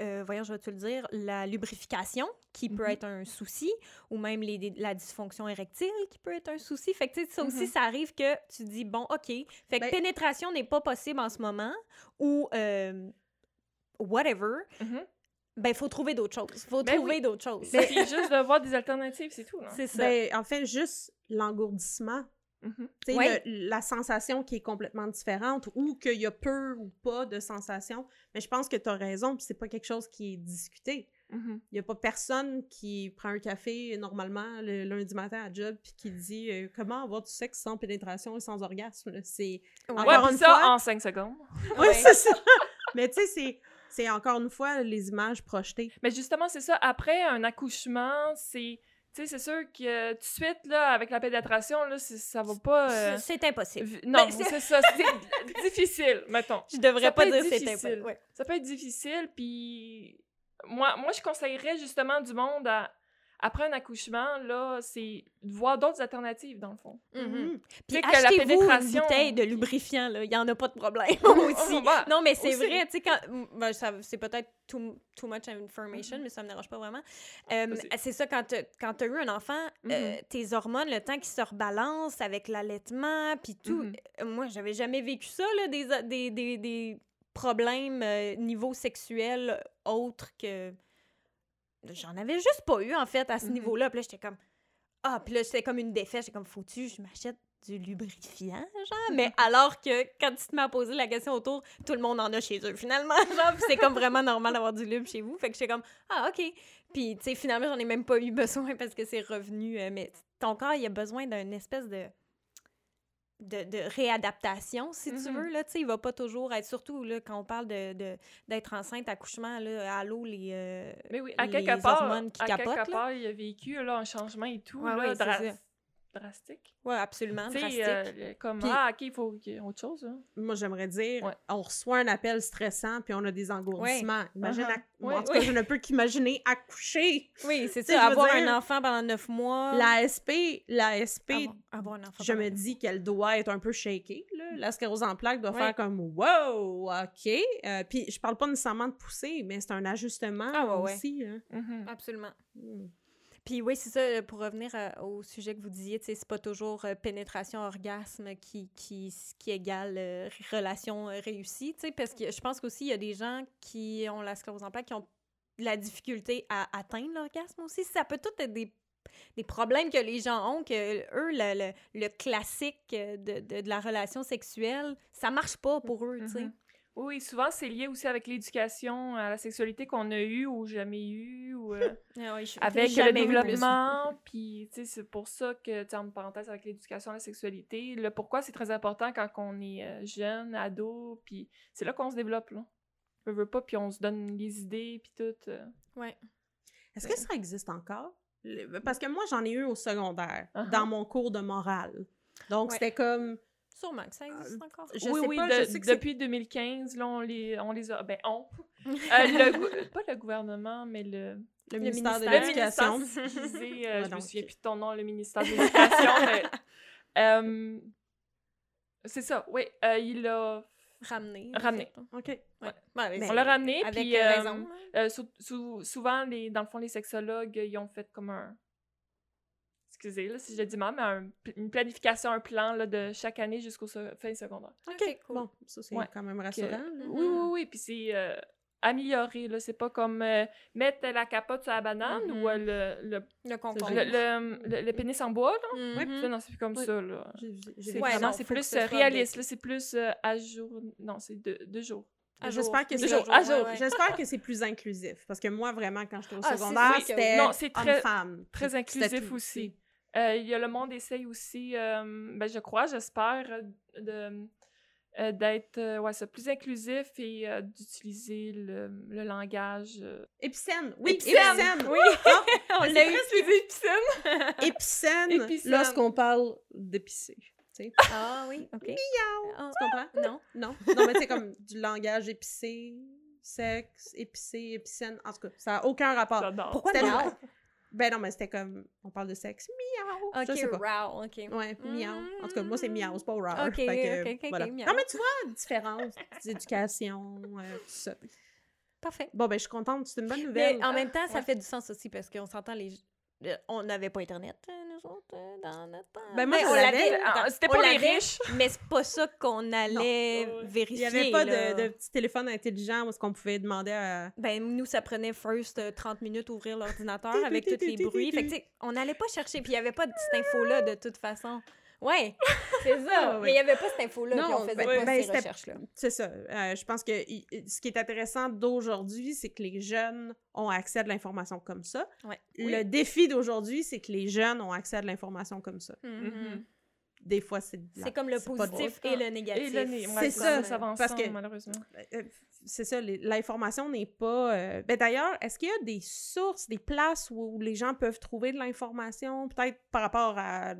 [SPEAKER 1] euh, voyons, je vais te le dire, la lubrification qui peut
[SPEAKER 3] Mhm.
[SPEAKER 1] être un souci, ou même les, la dysfonction érectile qui peut être un souci. Fait que, tu sais, ça aussi,
[SPEAKER 3] Mhm.
[SPEAKER 1] ça arrive que tu dis, bon, OK, fait que
[SPEAKER 2] Ben-
[SPEAKER 1] pénétration n'est pas possible en ce moment, ou euh, whatever,
[SPEAKER 3] Mhm.
[SPEAKER 1] ben, il faut trouver d'autres choses. Il faut
[SPEAKER 3] Ben
[SPEAKER 1] trouver
[SPEAKER 3] oui.
[SPEAKER 1] d'autres choses.
[SPEAKER 3] C'est juste de voir des alternatives, c'est tout.
[SPEAKER 1] C'est ça.
[SPEAKER 2] Ben, en fait, juste l'engourdissement
[SPEAKER 1] Ouais.
[SPEAKER 2] le- la sensation qui est complètement différente ou qu'il y a peu ou pas de sensation. Mais je pense que tu as raison, puis c'est pas quelque chose qui est discuté.
[SPEAKER 3] Mhm.
[SPEAKER 2] Il y a pas personne qui prend un café normalement le lundi matin à job puis qui dit euh, comment avoir du sexe sans pénétration et sans orgasme. C'est
[SPEAKER 1] Ouais.
[SPEAKER 2] Encore une
[SPEAKER 3] ça
[SPEAKER 2] fois-
[SPEAKER 3] en 5 secondes.
[SPEAKER 2] Oui, c'est ça. Mais tu sais, c'est c'est encore une fois les images projetées.
[SPEAKER 3] Mais justement, c'est ça. Après un accouchement, c'est. Tu sais, c'est sûr que tout de suite, là, avec la pénétration, là, ça va pas. euh,
[SPEAKER 1] C'est impossible.
[SPEAKER 3] Non,
[SPEAKER 1] c'est-
[SPEAKER 3] ça. C'est difficile, mettons.
[SPEAKER 1] Je devrais
[SPEAKER 3] Ça
[SPEAKER 1] pas dire c'est impossible. Ouais.
[SPEAKER 3] Ça peut être difficile, puis. Moi, moi, je conseillerais justement du monde à. Après un accouchement, là, c'est de voir d'autres alternatives, dans le fond.
[SPEAKER 1] Mhm.
[SPEAKER 3] Tu
[SPEAKER 1] Puis
[SPEAKER 3] que la
[SPEAKER 1] achetez-vous une bouteille de lubrifiant, là. Il n'y en a pas de problème aussi.
[SPEAKER 3] Oh, bah,
[SPEAKER 1] Non, mais c'est vrai, tu sais, quand... ben, ça- c'est peut-être too, too much information, mais ça me dérange pas vraiment. Euh,
[SPEAKER 3] Aussi.
[SPEAKER 1] c'est ça, quand tu as eu un enfant, euh,
[SPEAKER 3] Mhm.
[SPEAKER 1] tes hormones, le temps qu'ils se rebalancent avec l'allaitement, puis tout.
[SPEAKER 3] Mhm.
[SPEAKER 1] euh, moi, j'avais jamais vécu ça, là, des, des, des, des problèmes euh, niveau sexuel autres que... J'en avais juste pas eu, en fait, à ce
[SPEAKER 3] Mhm.
[SPEAKER 1] niveau-là. Puis là, j'étais comme... Ah, puis là, c'était comme une défaite. J'étais comme, faut-tu, je m'achète du lubrifiant, genre? Mais alors que quand tu te mets à poser la question autour, tout le monde en a chez eux, finalement. Genre, puis c'est comme vraiment normal d'avoir du lube chez vous. Fait que j'étais comme, ah, OK. Puis, tu sais, finalement, j'en ai même pas eu besoin parce que c'est revenu. euh, mais ton corps, il a besoin d'une espèce de. De, de réadaptation, si tu
[SPEAKER 3] Mhm.
[SPEAKER 1] veux, là, tu sais, il va pas toujours être, surtout, là, quand on parle de, de- d'être enceinte, accouchement, là, à l'eau, les, euh,
[SPEAKER 3] Mais oui, à
[SPEAKER 1] les
[SPEAKER 3] quelque part,
[SPEAKER 1] hormones qui
[SPEAKER 3] à
[SPEAKER 1] capotent,
[SPEAKER 3] quelque
[SPEAKER 1] là.
[SPEAKER 3] part, il a vécu là, un changement et tout,
[SPEAKER 1] Ouais,
[SPEAKER 3] là. Drastique.
[SPEAKER 1] Ouais, absolument, drastique.
[SPEAKER 3] euh, le- comme, ah, OK, il faut qu'il y ait autre chose. hein.
[SPEAKER 2] Moi, j'aimerais dire,
[SPEAKER 3] Ouais.
[SPEAKER 2] on reçoit un appel stressant, puis on a des engourdissements. Imagine,
[SPEAKER 3] Uh-huh. Ouais,
[SPEAKER 2] en tout cas, je ne peux qu'imaginer accoucher.
[SPEAKER 1] Oui, c'est ça, avoir
[SPEAKER 2] dire,
[SPEAKER 1] un enfant pendant neuf mois.
[SPEAKER 2] La SP, la SP,
[SPEAKER 1] avoir, avoir un enfant
[SPEAKER 2] je me dis qu'elle doit être un peu shakée. Là. La sclérose en plaques doit
[SPEAKER 1] Ouais.
[SPEAKER 2] faire comme wow, ok. Euh, puis je parle pas nécessairement de pousser, mais c'est un ajustement
[SPEAKER 1] Ah, ouais, ouais.
[SPEAKER 2] aussi. hein.
[SPEAKER 3] Mhm.
[SPEAKER 1] mois. Absolument.
[SPEAKER 2] Mm.
[SPEAKER 1] Puis oui, c'est ça, euh, pour revenir euh, au sujet que vous disiez, c'est pas toujours euh, pénétration-orgasme qui, qui, qui égale relation réussie, parce que je pense qu'aussi, il y a des gens qui ont la sclérose en plaques qui ont la difficulté à atteindre l'orgasme aussi. Ça peut tout être des, des problèmes que les gens ont, que eux, le, le, le classique de, de, la relation sexuelle, ça marche pas pour eux, tu sais.
[SPEAKER 3] Oui, souvent, c'est lié aussi avec l'éducation à la sexualité qu'on a eue ou jamais eue, ou euh,
[SPEAKER 1] Ah oui,
[SPEAKER 3] avec
[SPEAKER 1] jamais
[SPEAKER 3] le développement. Puis, c'est pour ça que, tu entre parenthèses, avec l'éducation à la sexualité, le pourquoi c'est très important quand on est euh, jeune, ado, puis c'est là qu'on se développe, là. Je veux pas, puis on se donne les idées, puis tout. euh.
[SPEAKER 1] Ouais.
[SPEAKER 2] Est-ce que ça existe encore? Parce que moi, j'en ai eu au secondaire,
[SPEAKER 3] Uh-huh.
[SPEAKER 2] dans mon cours de morale. Donc,
[SPEAKER 1] Ouais.
[SPEAKER 2] c'était comme...
[SPEAKER 1] Sûrement que ça existe encore.
[SPEAKER 2] Je
[SPEAKER 3] oui,
[SPEAKER 2] sais
[SPEAKER 3] oui,
[SPEAKER 2] pas,
[SPEAKER 3] de-
[SPEAKER 2] je sais que c'est-
[SPEAKER 3] depuis 2015, là, on les, on les a... Ben, on. Euh, le pas le gouvernement, mais le...
[SPEAKER 2] Le,
[SPEAKER 1] Le
[SPEAKER 2] ministère de l'Éducation.
[SPEAKER 3] euh,
[SPEAKER 2] Ouais,
[SPEAKER 3] je me souviens plus de ton nom, le ministère de l'Éducation, mais... euh, c'est ça, oui, euh, il a...
[SPEAKER 1] Ramener.
[SPEAKER 3] Ramener.
[SPEAKER 2] OK.
[SPEAKER 1] Ouais. Ouais,
[SPEAKER 3] On l'a ramené,
[SPEAKER 1] Avec
[SPEAKER 3] puis...
[SPEAKER 1] euh,
[SPEAKER 3] euh,
[SPEAKER 1] raison.
[SPEAKER 3] euh, sou- sou- souvent, les, dans le fond, les sexologues, ils ont fait comme un... Excusez, là, si je dis mal, mais un- une planification, un plan là, de chaque année jusqu'au se- fin secondaire.
[SPEAKER 1] OK, cool.
[SPEAKER 2] Bon, ça, c'est
[SPEAKER 3] Ouais.
[SPEAKER 2] quand même
[SPEAKER 3] Que-
[SPEAKER 2] rassurant.
[SPEAKER 3] Oui, oui, oui, puis c'est euh, amélioré, là. C'est pas comme euh, mettre la capote sur la banane
[SPEAKER 1] Mhm.
[SPEAKER 3] ou euh, le, le,
[SPEAKER 1] Le concombre.
[SPEAKER 3] le, le, le- le pénis en bois, là.
[SPEAKER 1] Mhm.
[SPEAKER 3] Ça, non, c'est plus comme
[SPEAKER 2] Ouais.
[SPEAKER 3] ça, là. C'est
[SPEAKER 1] Ouais,
[SPEAKER 3] plus euh, réaliste, là. C'est plus à jour... Non, c'est deux, deux jours.
[SPEAKER 2] J'espère que c'est. J'espère que plus inclusif. Parce que moi, vraiment, quand j'étais au
[SPEAKER 1] Ah,
[SPEAKER 2] secondaire, c'était
[SPEAKER 1] oui.
[SPEAKER 3] Non, c'est très- inclusif aussi. Euh, Il y a le monde essaye aussi, euh, ben, je crois, j'espère, euh, de euh, d'être euh, ouais, ça, plus inclusif et euh, d'utiliser le, le langage. euh.
[SPEAKER 2] Épicène. Oui,
[SPEAKER 3] Épicène.
[SPEAKER 2] épicène.
[SPEAKER 1] Oui, on
[SPEAKER 2] Mais
[SPEAKER 1] l'a
[SPEAKER 3] épicènes.
[SPEAKER 2] Épicène,
[SPEAKER 3] Épicène.
[SPEAKER 2] lorsqu'on parle sais.
[SPEAKER 1] Ah oui, OK. Ah,
[SPEAKER 2] Tu comprends?
[SPEAKER 1] non.
[SPEAKER 2] Non. Non, mais c'est comme du langage épicé, sexe, épicé, épicène. En tout cas, ça n'a aucun rapport.
[SPEAKER 3] J'adore.
[SPEAKER 1] Pourquoi miaou?
[SPEAKER 2] Ben non, mais c'était comme, on parle de sexe. Miaou.
[SPEAKER 1] OK,
[SPEAKER 2] Je sais pas.
[SPEAKER 1] wow, OK.
[SPEAKER 2] Ouais, miaou. En tout cas, moi, c'est miaou, c'est pas rare.
[SPEAKER 1] Ok,
[SPEAKER 2] Fait que,
[SPEAKER 1] ok, ok,
[SPEAKER 2] voilà. Non, mais tu vois, différence d'éducation, euh, tout ça.
[SPEAKER 1] Parfait.
[SPEAKER 2] Bon, ben, je suis contente, c'est une bonne nouvelle.
[SPEAKER 1] Mais en même temps, ça
[SPEAKER 3] Ouais.
[SPEAKER 1] fait du sens aussi parce qu'on s'entend les. euh, On n'avait pas Internet, euh, nous autres, euh, dans notre temps.
[SPEAKER 2] Ben, moi,
[SPEAKER 1] on l'avait.
[SPEAKER 3] C'était
[SPEAKER 1] on
[SPEAKER 3] pour les riches.
[SPEAKER 1] Mais c'est pas ça qu'on allait
[SPEAKER 3] ouais.
[SPEAKER 2] Il
[SPEAKER 1] vérifier.
[SPEAKER 2] n'y avait pas
[SPEAKER 1] là.
[SPEAKER 2] de, de petit téléphone intelligent où est-ce qu'on pouvait demander à...
[SPEAKER 1] Ben, nous, ça prenait first euh, 30 minutes ouvrir l'ordinateur avec tous les bruits. Fait que, on n'allait pas chercher. Puis, il n'y avait pas de cette info-là, de toute façon. Ouais, c'est ça.
[SPEAKER 2] Ouais, ouais.
[SPEAKER 1] Mais il n'y avait pas cette info-là, puis on faisait
[SPEAKER 2] ben-
[SPEAKER 1] pas
[SPEAKER 2] ben,
[SPEAKER 1] ces recherches-là.
[SPEAKER 2] C'est ça. Euh, je pense que i- ce qui est intéressant d'aujourd'hui, c'est que les jeunes ont accès à de l'information comme ça.
[SPEAKER 1] Ouais.
[SPEAKER 2] Le défi d'aujourd'hui, c'est que les jeunes ont accès à de l'information comme ça.
[SPEAKER 3] Mhm.
[SPEAKER 2] Des fois, c'est...
[SPEAKER 1] C'est comme le positif
[SPEAKER 3] drôle.
[SPEAKER 1] et le négatif.
[SPEAKER 3] Et le nez, ouais,
[SPEAKER 2] C'est ça,
[SPEAKER 3] ça va
[SPEAKER 2] parce
[SPEAKER 3] ensemble,
[SPEAKER 2] que-
[SPEAKER 3] malheureusement.
[SPEAKER 2] Euh, c'est ça, l'information n'est pas... euh, Ben d'ailleurs, est-ce qu'il y a des sources, des places où les gens peuvent trouver de l'information, peut-être par rapport à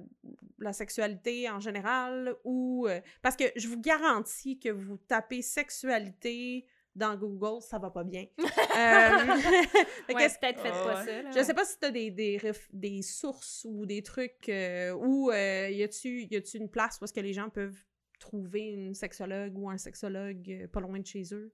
[SPEAKER 2] la sexualité en général, ou... euh, Parce que je vous garantis que vous tapez sexualité dans Google, ça va pas bien. Euh,
[SPEAKER 1] Ouais, peut-être faites pas
[SPEAKER 3] ouais.
[SPEAKER 1] ça. là.
[SPEAKER 2] je sais pas si tu as des, des, ref- des sources ou des trucs euh, où euh, y a-tu y a-tu une place où est-ce que les gens peuvent trouver une sexologue ou un sexologue euh, pas loin de chez eux?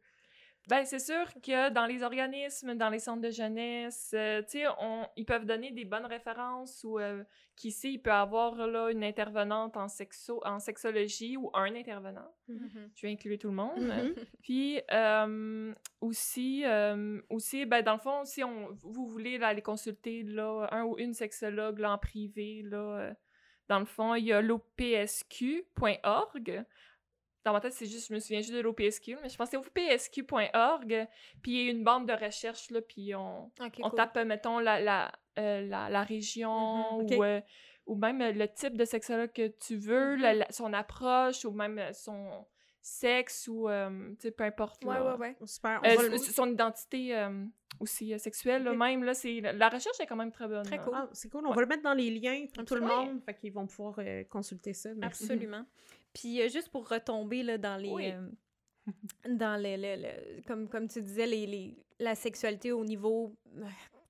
[SPEAKER 3] Ben, c'est sûr que dans les organismes, dans les centres de jeunesse, euh, tu sais, on- ils peuvent donner des bonnes références ou euh, qui sait, il peut avoir là une intervenante en sexo, en sexologie ou un intervenant.
[SPEAKER 1] Mhm.
[SPEAKER 3] Je vais inclure tout le monde.
[SPEAKER 2] Mhm.
[SPEAKER 3] Puis euh, aussi, euh, aussi ben, dans le fond, si on, vous voulez là, aller consulter là, un ou une sexologue là, en privé, là, euh, Dans le fond, il y a l'OPSQ.org. Dans ma tête, c'est juste, je me souviens juste de l'OPSQ, mais je pense que c'est OPSQ.org. Puis il y a une bande de recherche, là, puis on,
[SPEAKER 1] Ok,
[SPEAKER 3] on
[SPEAKER 1] cool.
[SPEAKER 3] tape, mettons, la, la, euh, la, la région
[SPEAKER 2] Mhm, ok.
[SPEAKER 3] ou, euh, ou même euh, le type de sexologue que tu veux,
[SPEAKER 1] Mhm.
[SPEAKER 3] la- la- son approche ou même euh, son sexe ou, euh, tu sais, peu importe.
[SPEAKER 1] Ouais,
[SPEAKER 3] là.
[SPEAKER 1] ouais, ouais.
[SPEAKER 2] Super.
[SPEAKER 3] Euh,
[SPEAKER 2] le-
[SPEAKER 3] son identité euh, aussi euh, sexuelle, là, même, là, c'est... La recherche est quand même très bonne.
[SPEAKER 1] Très cool.
[SPEAKER 2] Ah, c'est cool. On va le mettre dans les liens pour tout le monde. Fait qu'ils vont pouvoir euh, consulter ça. Merci.
[SPEAKER 1] Absolument. Puis euh, juste pour retomber là, dans les.
[SPEAKER 3] Oui.
[SPEAKER 1] euh, dans les, le- le- comme, comme tu disais, les, les- la sexualité au niveau. euh,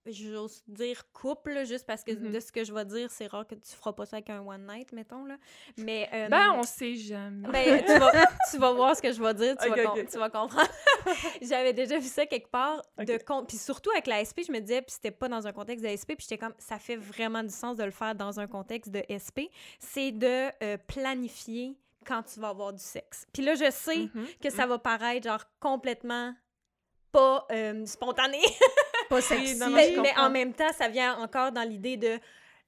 [SPEAKER 1] J'ose dire couple, juste parce que
[SPEAKER 3] Mhm.
[SPEAKER 1] de ce que je vais dire, c'est rare que tu feras pas ça avec un one night, mettons. Là. Mais. euh,
[SPEAKER 3] Ben, on sait jamais.
[SPEAKER 1] ben, tu, vas, tu vas voir ce que je vais dire, tu, vas, tu vas comprendre. J'avais déjà vu ça quelque part. De Puis surtout avec la SP, je me disais, puis c'était pas dans un contexte de SP, puis j'étais comme, ça fait vraiment du sens de le faire dans un contexte de SP. C'est de euh, planifier quand tu vas avoir du sexe. Puis là, je sais
[SPEAKER 3] Mhm.
[SPEAKER 1] que ça va paraître genre complètement pas euh, spontané.
[SPEAKER 2] Pas sexy.
[SPEAKER 3] non, non,
[SPEAKER 1] mais, en même temps, ça vient encore dans l'idée de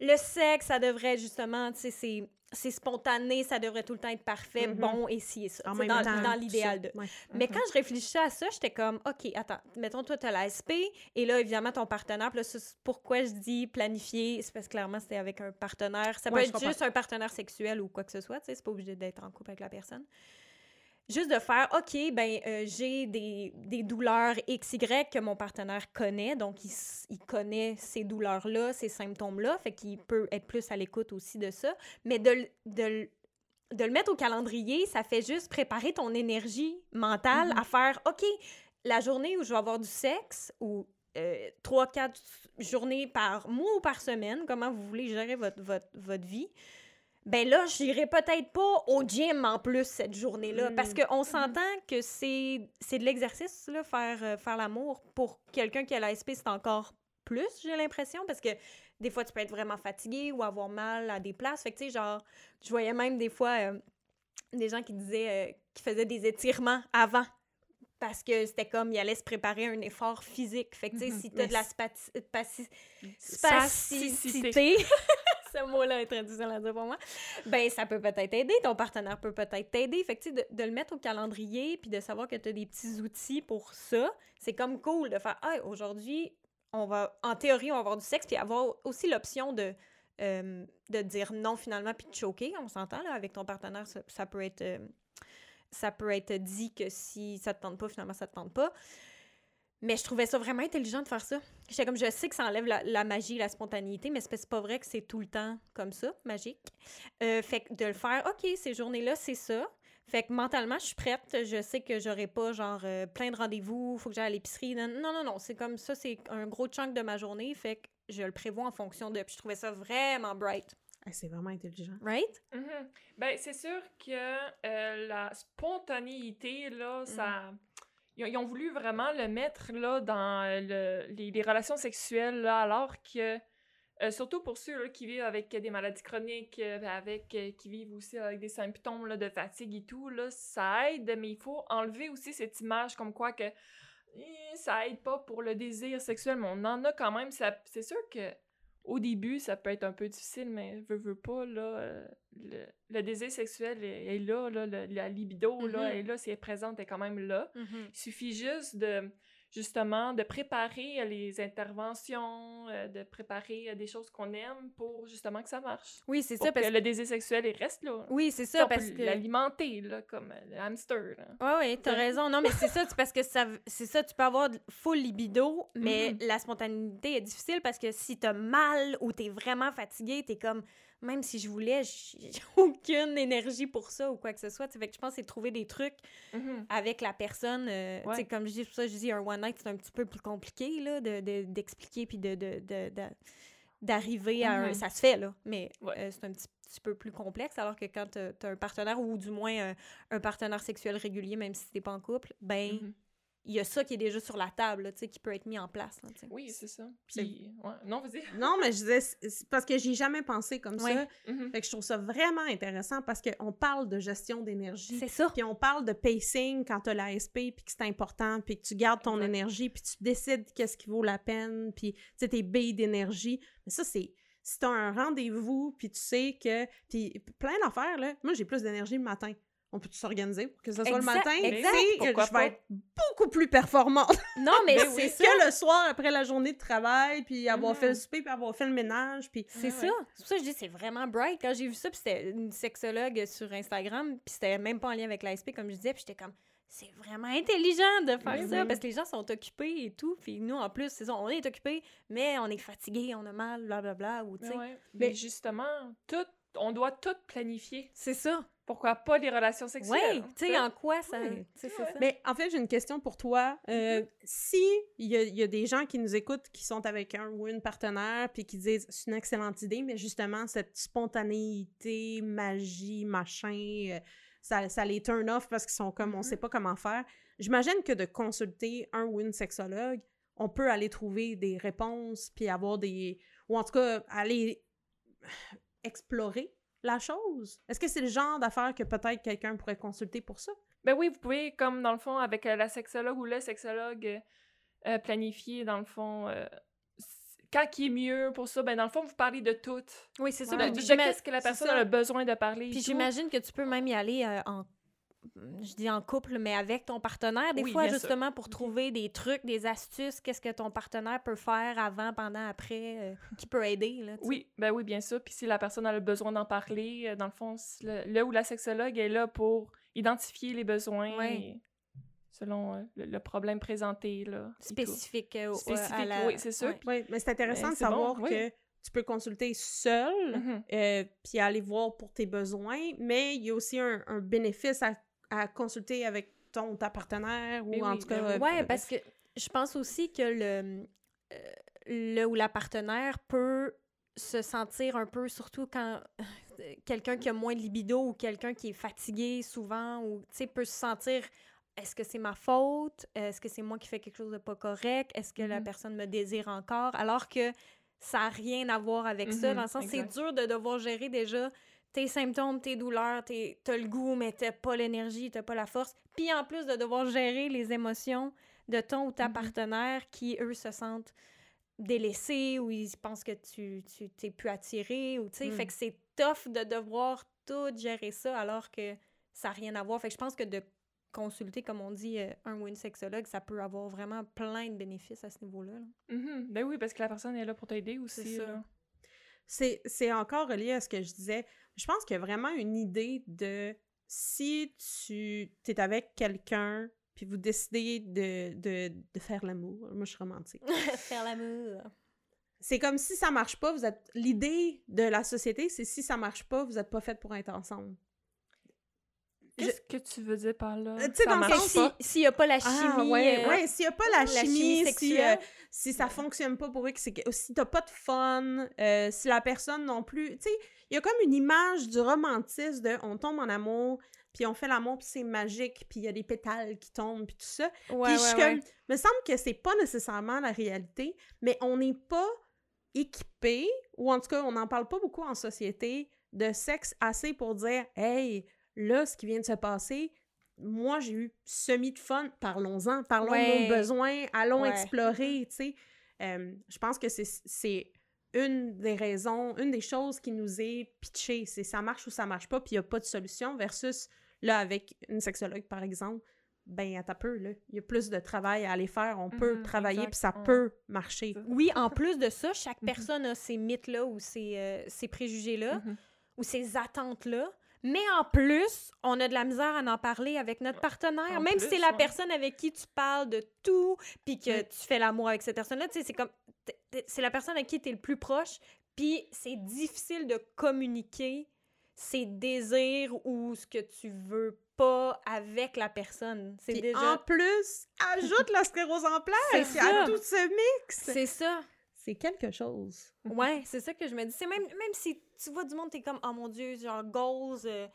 [SPEAKER 1] le sexe, ça devrait justement, tu sais, c'est- spontané, ça devrait tout le temps être parfait,
[SPEAKER 2] Mhm.
[SPEAKER 1] bon et ci et ça.
[SPEAKER 2] En même
[SPEAKER 1] dans
[SPEAKER 2] temps,
[SPEAKER 1] dans
[SPEAKER 2] tout
[SPEAKER 1] l'idéal de.
[SPEAKER 2] Ouais.
[SPEAKER 1] Mais
[SPEAKER 3] Mhm.
[SPEAKER 1] quand je réfléchissais à ça, j'étais comme, OK, attends, mettons, toi, tu as la SP, et là, évidemment, ton partenaire, puis là, pourquoi je dis planifier, c'est parce que clairement, c'était avec un partenaire. Ça peut
[SPEAKER 2] Ouais,
[SPEAKER 1] être juste un partenaire sexuel ou quoi que ce soit, tu sais, c'est pas obligé d'être en couple avec la personne. Juste de faire, OK, ben, euh, j'ai des, des douleurs XY que mon partenaire connaît, donc il, il connaît ces douleurs-là, ces symptômes-là, fait qu'il peut être plus à l'écoute aussi de ça. Mais de, de, de le mettre au calendrier, ça fait juste préparer ton énergie mentale
[SPEAKER 3] Mhm.
[SPEAKER 1] à faire, OK, la journée où je vais avoir du sexe, ou euh, trois, quatre journées par mois ou par semaine, comment vous voulez gérer votre, votre, votre vie, ben là, j'irai peut-être pas au gym en plus cette journée-là.
[SPEAKER 2] Mm.
[SPEAKER 1] Parce qu'on s'entend que c'est c'est de l'exercice, là, faire, euh, faire l'amour. Pour quelqu'un qui a l'ASP, c'est encore plus, j'ai l'impression, parce que des fois, tu peux être vraiment fatigué ou avoir mal à des places. Fait que, tu sais, genre, je voyais même des fois euh, des gens qui disaient, euh, qui faisaient des étirements avant. Parce que c'était comme, ils allaient se préparer un effort physique. Fait que, tu sais,
[SPEAKER 3] Mhm.
[SPEAKER 1] si t'as de la spati- paci-
[SPEAKER 3] Spasticité.
[SPEAKER 1] ce mot-là est très difficile à pour moi, ben ça peut peut-être aider, ton partenaire peut peut-être t'aider. Fait que, de, de le mettre au calendrier puis de savoir que tu as des petits outils pour ça, c'est comme cool de faire, ah, aujourd'hui, on va, en théorie, on va avoir du sexe, puis avoir aussi l'option de, euh, de dire non finalement, puis de choquer, on s'entend, là, avec ton partenaire, ça, ça peut être... euh, ça peut être dit que si ça te tente pas, finalement, ça te tente pas. Mais je trouvais ça vraiment intelligent de faire ça. J'étais comme, je sais que ça enlève la, la magie, la spontanéité, mais c'est pas vrai que c'est tout le temps comme ça, magique. Euh, fait que de le faire, OK, ces journées-là, c'est ça. Fait que mentalement, je suis prête. Je sais que j'aurai pas, genre, euh, plein de rendez-vous, faut que j'aille à l'épicerie. Non, non, non. C'est comme ça, c'est un gros chunk de ma journée. Fait que je le prévois en fonction de. Puis je trouvais ça vraiment bright.
[SPEAKER 2] C'est vraiment intelligent.
[SPEAKER 1] Right?
[SPEAKER 3] Mhm. Ben, c'est sûr que euh, la spontanéité, là, ça... Ils ont, voulu vraiment le mettre, là, dans euh, le- les, relations sexuelles, alors que... euh, surtout pour ceux qui vivent avec des maladies chroniques, euh, avec, qui vivent aussi avec des symptômes de fatigue et tout, là, ça aide, mais il faut enlever aussi cette image comme quoi que ça aide pas pour le désir sexuel, mais on en a quand même. C'est sûr que au début, ça peut être un peu difficile, mais veux, veux pas, là, euh, le, le désir sexuel est, est là, là, le- la libido, là,
[SPEAKER 1] Mhm.
[SPEAKER 3] est là, si elle est présente, elle est quand même là. Il suffit juste de, justement, de préparer euh, les interventions, euh, de préparer euh, des choses qu'on aime pour, justement, que ça marche.
[SPEAKER 1] Oui, c'est ça. Parce
[SPEAKER 3] que le désir sexuel, il reste là.
[SPEAKER 1] Oui, c'est
[SPEAKER 3] Ça,
[SPEAKER 1] Parce que.
[SPEAKER 3] l'alimenter, là, comme le hamster.
[SPEAKER 1] Oui, oui, t'as raison. Non, mais c'est ça, parce que ça, c'est ça, tu peux avoir full libido, mais
[SPEAKER 3] Mhm.
[SPEAKER 1] la spontanéité est difficile parce que si t'as mal ou t'es vraiment fatigué, t'es comme, même si je voulais, j'ai aucune énergie pour ça ou quoi que ce soit. Tu sais, Fait que je pense que c'est de trouver des trucs
[SPEAKER 3] Mhm.
[SPEAKER 1] avec la personne. euh, tu
[SPEAKER 3] Ouais.
[SPEAKER 1] comme je dis, pour ça je dis un one night, c'est un petit peu plus compliqué, là, de, de- d'expliquer puis de, de, de- d'arriver à un...
[SPEAKER 3] Mhm.
[SPEAKER 1] Ça se fait, là, mais
[SPEAKER 3] Ouais.
[SPEAKER 1] euh, c'est un petit, petit peu plus complexe, alors que quand t'as t'as un partenaire, ou du moins un, un partenaire sexuel régulier, même si t'es pas en couple, ben, il y a ça qui est déjà sur la table, là, tu sais, qui peut être mis en place, là.
[SPEAKER 3] Oui, c'est ça.
[SPEAKER 2] C'est-
[SPEAKER 3] Puis, ouais. Non, vas-y.
[SPEAKER 2] Non, mais je disais, parce que j'y ai jamais pensé comme ça.
[SPEAKER 3] Mhm.
[SPEAKER 2] Fait que je trouve ça vraiment intéressant parce qu'on parle de gestion d'énergie.
[SPEAKER 1] C'est ça.
[SPEAKER 2] Puis on parle de pacing quand tu as l'ASP, puis que c'est important, puis que tu gardes ton énergie, puis tu décides qu'est-ce qui vaut la peine, puis tu sais, tes billes d'énergie. Mais ça, c'est si t'as un rendez-vous, puis tu sais que... Puis plein d'affaires, là. Moi, j'ai plus d'énergie le matin. On peut s'organiser pour que ce soit le matin?
[SPEAKER 1] exact.
[SPEAKER 2] tu sais,
[SPEAKER 3] Pourquoi
[SPEAKER 2] je
[SPEAKER 3] pas?
[SPEAKER 2] vais être beaucoup plus performante
[SPEAKER 1] Non, mais
[SPEAKER 3] Ben
[SPEAKER 1] c'est
[SPEAKER 3] oui.
[SPEAKER 1] ça.
[SPEAKER 2] que le soir après la journée de travail, puis avoir fait le souper, puis avoir fait le ménage, puis...
[SPEAKER 1] C'est
[SPEAKER 3] Ouais,
[SPEAKER 1] ça.
[SPEAKER 3] ouais.
[SPEAKER 1] C'est pour ça que je dis c'est vraiment bright. Quand j'ai vu ça, puis c'était une sexologue sur Instagram, puis c'était même pas en lien avec l'ASP, comme je disais, puis j'étais comme c'est vraiment intelligent de faire
[SPEAKER 3] Oui,
[SPEAKER 1] ça
[SPEAKER 3] oui.
[SPEAKER 1] parce que les gens sont occupés et tout. Puis nous, en plus, c'est ça, on est occupés, mais on est fatigué, on a mal, blablabla. Ou, tu sais.
[SPEAKER 3] Ouais.
[SPEAKER 2] Mais-
[SPEAKER 3] Mais justement, tout, on doit tout planifier.
[SPEAKER 1] C'est ça.
[SPEAKER 3] Pourquoi pas les relations
[SPEAKER 1] Oui,
[SPEAKER 3] sexuelles?
[SPEAKER 1] tu sais, en quoi ça.
[SPEAKER 2] Mais en fait, j'ai une question pour toi. Euh, Si il y, a- il y a des gens qui nous écoutent qui sont avec un ou une partenaire puis qui disent c'est une excellente idée, mais justement, cette spontanéité, magie, machin, euh, ça, ça les turn off parce qu'ils sont comme on sait pas comment faire. J'imagine que de consulter un ou une sexologue, on peut aller trouver des réponses puis avoir des. ou en tout cas, aller explorer la chose? Est-ce que c'est le genre d'affaire que peut-être quelqu'un pourrait consulter pour ça?
[SPEAKER 3] Ben oui, vous pouvez, comme dans le fond, avec euh, la sexologue ou le sexologue, euh, planifier, dans le fond, euh, quand qui est mieux pour ça? Ben dans le fond, vous parlez de tout.
[SPEAKER 1] Oui, c'est ça.
[SPEAKER 3] De,
[SPEAKER 1] Puis
[SPEAKER 3] de
[SPEAKER 1] j'ima-
[SPEAKER 3] qu'est-ce que la personne a besoin de parler.
[SPEAKER 1] Puis j'imagine que tu peux même y aller euh, en je dis en couple, mais avec ton partenaire, des
[SPEAKER 3] Oui,
[SPEAKER 1] fois,
[SPEAKER 3] sûr.
[SPEAKER 1] justement, pour trouver des trucs, des astuces, qu'est-ce que ton partenaire peut faire avant, pendant, après, euh, qui peut aider, là.
[SPEAKER 3] Oui, ben oui, bien sûr. Puis si la personne a le besoin d'en parler, euh, dans le fond, le, le ou la sexologue est là pour identifier les besoins selon euh, le, le problème présenté. Là.
[SPEAKER 1] Spécifique, euh, au-
[SPEAKER 3] Spécifique,
[SPEAKER 1] à la...
[SPEAKER 3] oui, c'est sûr.
[SPEAKER 2] Oui, mais c'est intéressant
[SPEAKER 3] Ben,
[SPEAKER 2] de
[SPEAKER 3] bon,
[SPEAKER 2] savoir
[SPEAKER 3] oui.
[SPEAKER 2] que tu peux consulter seul,
[SPEAKER 3] Mhm.
[SPEAKER 2] euh, puis aller voir pour tes besoins, mais il y a aussi un, un bénéfice à, à consulter avec ton ou ta partenaire, ou
[SPEAKER 3] Mais
[SPEAKER 2] en
[SPEAKER 3] oui,
[SPEAKER 2] tout cas...
[SPEAKER 3] oui.
[SPEAKER 2] euh,
[SPEAKER 1] Ouais, parce que je pense aussi que le, euh, le ou la partenaire peut se sentir un peu, surtout quand quelqu'un qui a moins de libido ou quelqu'un qui est fatigué souvent, ou tu sais, peut se sentir est-ce que c'est ma faute? Est-ce que c'est moi qui fais quelque chose de pas correct? Est-ce que la
[SPEAKER 3] Mhm.
[SPEAKER 1] personne me désire encore? Alors que ça n'a rien à voir avec ça,
[SPEAKER 3] Mhm,
[SPEAKER 1] dans le sens c'est dur de devoir gérer déjà tes symptômes, tes douleurs, t'as le goût, mais t'as pas l'énergie, t'as pas la force. Puis en plus de devoir gérer les émotions de ton ou ta
[SPEAKER 3] Mhm.
[SPEAKER 1] partenaire qui, eux, se sentent délaissés ou ils pensent que tu tu t'es plus attiré ou tu sais
[SPEAKER 2] Mm.
[SPEAKER 1] fait que c'est tough de devoir tout gérer ça alors que ça n'a rien à voir fait que je pense que de consulter comme on dit euh, un ou une sexologue ça peut avoir vraiment plein de bénéfices à ce niveau-là là.
[SPEAKER 3] Mhm. Ben oui, parce que la personne est là pour t'aider aussi.
[SPEAKER 1] C'est ça.
[SPEAKER 3] là.
[SPEAKER 2] C'est c'est encore relié à ce que je disais. Je pense qu'il y a vraiment une idée de si tu es avec quelqu'un, puis vous décidez de, de, de faire l'amour. Moi, je suis romantique.
[SPEAKER 1] faire l'amour
[SPEAKER 2] C'est comme si ça marche pas, vous êtes. L'idée de la société, c'est si ça marche pas, vous êtes pas fait pour être ensemble. Je-
[SPEAKER 3] Qu'est-ce que tu veux dire par là?
[SPEAKER 2] Euh, tu sais, dans le sens
[SPEAKER 1] si s'il y a pas la chimie
[SPEAKER 2] Ah, ouais,
[SPEAKER 1] euh,
[SPEAKER 2] ouais, s'il y a pas la,
[SPEAKER 1] la
[SPEAKER 2] chimie,
[SPEAKER 1] chimie
[SPEAKER 2] si, euh, si ça fonctionne pas pour eux, si t'as pas de fun, euh, si la personne non plus, tu sais, il y a comme une image du romantisme de on tombe en amour, puis on fait l'amour, puis c'est magique, puis il y a des pétales qui tombent, puis tout ça.
[SPEAKER 1] ouais,
[SPEAKER 2] puis je comme, me semble que c'est pas nécessairement la réalité, mais on n'est pas équipé, ou en tout cas, on n'en parle pas beaucoup en société, de sexe assez pour dire, hey, là, ce qui vient de se passer, moi, j'ai eu semi de fun, parlons-en, parlons
[SPEAKER 1] Ouais.
[SPEAKER 2] de nos besoins, allons
[SPEAKER 1] Ouais.
[SPEAKER 2] explorer, tu sais. Euh, je pense que c'est- c'est une des raisons, une des choses qui nous est pitchée, c'est ça marche ou ça marche pas, puis il n'y a pas de solution, versus là, avec une sexologue, par exemple, ben, à ta peu, là, il y a plus de travail à aller faire, on peut
[SPEAKER 3] Mhm,
[SPEAKER 2] travailler, puis ça
[SPEAKER 3] On-
[SPEAKER 2] peut marcher.
[SPEAKER 1] Oui, en plus de ça, chaque
[SPEAKER 2] Mhm.
[SPEAKER 1] personne a ces mythes-là ou ces, euh, ces préjugés-là ou ces attentes-là. Mais en plus, on a de la misère à en parler avec notre partenaire.
[SPEAKER 3] En
[SPEAKER 1] Même si c'est la
[SPEAKER 3] ouais.
[SPEAKER 1] personne avec qui tu parles de tout, puis que
[SPEAKER 2] Mm.
[SPEAKER 1] tu fais l'amour avec cette personne-là, tu sais, c'est comme... C'est la personne avec qui tu es le plus proche, puis c'est difficile de communiquer ses désirs ou ce que tu veux pas avec la personne. C'est déjà...
[SPEAKER 2] en plus, ajoute la sclérose en plaques
[SPEAKER 1] C'est
[SPEAKER 2] à tout ce mix.
[SPEAKER 1] C'est ça.
[SPEAKER 2] C'est quelque chose.
[SPEAKER 1] Ouais, c'est ça que je me dis. C'est même, même si tu vois du monde, t'es comme, oh mon Dieu, genre, goals, euh,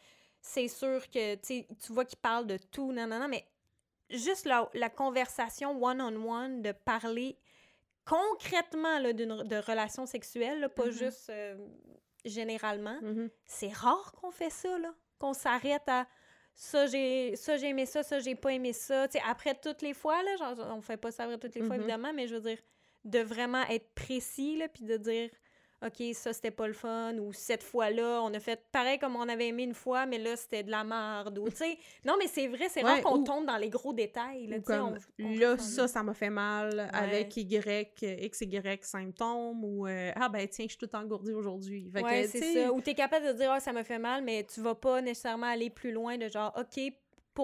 [SPEAKER 1] c'est sûr que, tu vois qu'ils parlent de tout, non, non, non, mais juste la, la conversation one-on-one, de parler concrètement là, de relations sexuelles, là, pas
[SPEAKER 3] Mhm.
[SPEAKER 1] juste euh, généralement,
[SPEAKER 2] Mhm.
[SPEAKER 1] c'est rare qu'on fait ça, là, qu'on s'arrête à ça j'ai ça j'ai aimé ça, ça j'ai pas aimé ça. Après toutes les fois, là, genre, on fait pas ça après toutes les fois,
[SPEAKER 2] Mhm.
[SPEAKER 1] évidemment, mais je veux dire, de vraiment être précis, là, puis de dire, OK, ça, c'était pas le fun, ou cette fois-là, on a fait pareil comme on avait aimé une fois, mais là, c'était de la merde, ou tu sais. Non, mais c'est vrai, c'est rare
[SPEAKER 2] Ouais,
[SPEAKER 1] qu'on
[SPEAKER 2] ou-
[SPEAKER 1] tombe dans les gros détails, là,
[SPEAKER 2] comme,
[SPEAKER 1] on- on
[SPEAKER 2] là, ça, ça m'a fait mal avec Y, X, Y symptômes, ou euh, ah ben tiens, je suis tout engourdie aujourd'hui.
[SPEAKER 1] Ouais, c'est ça. Ou t'es capable de dire, ah, ça me fait mal, mais tu vas pas nécessairement aller plus loin de genre, OK,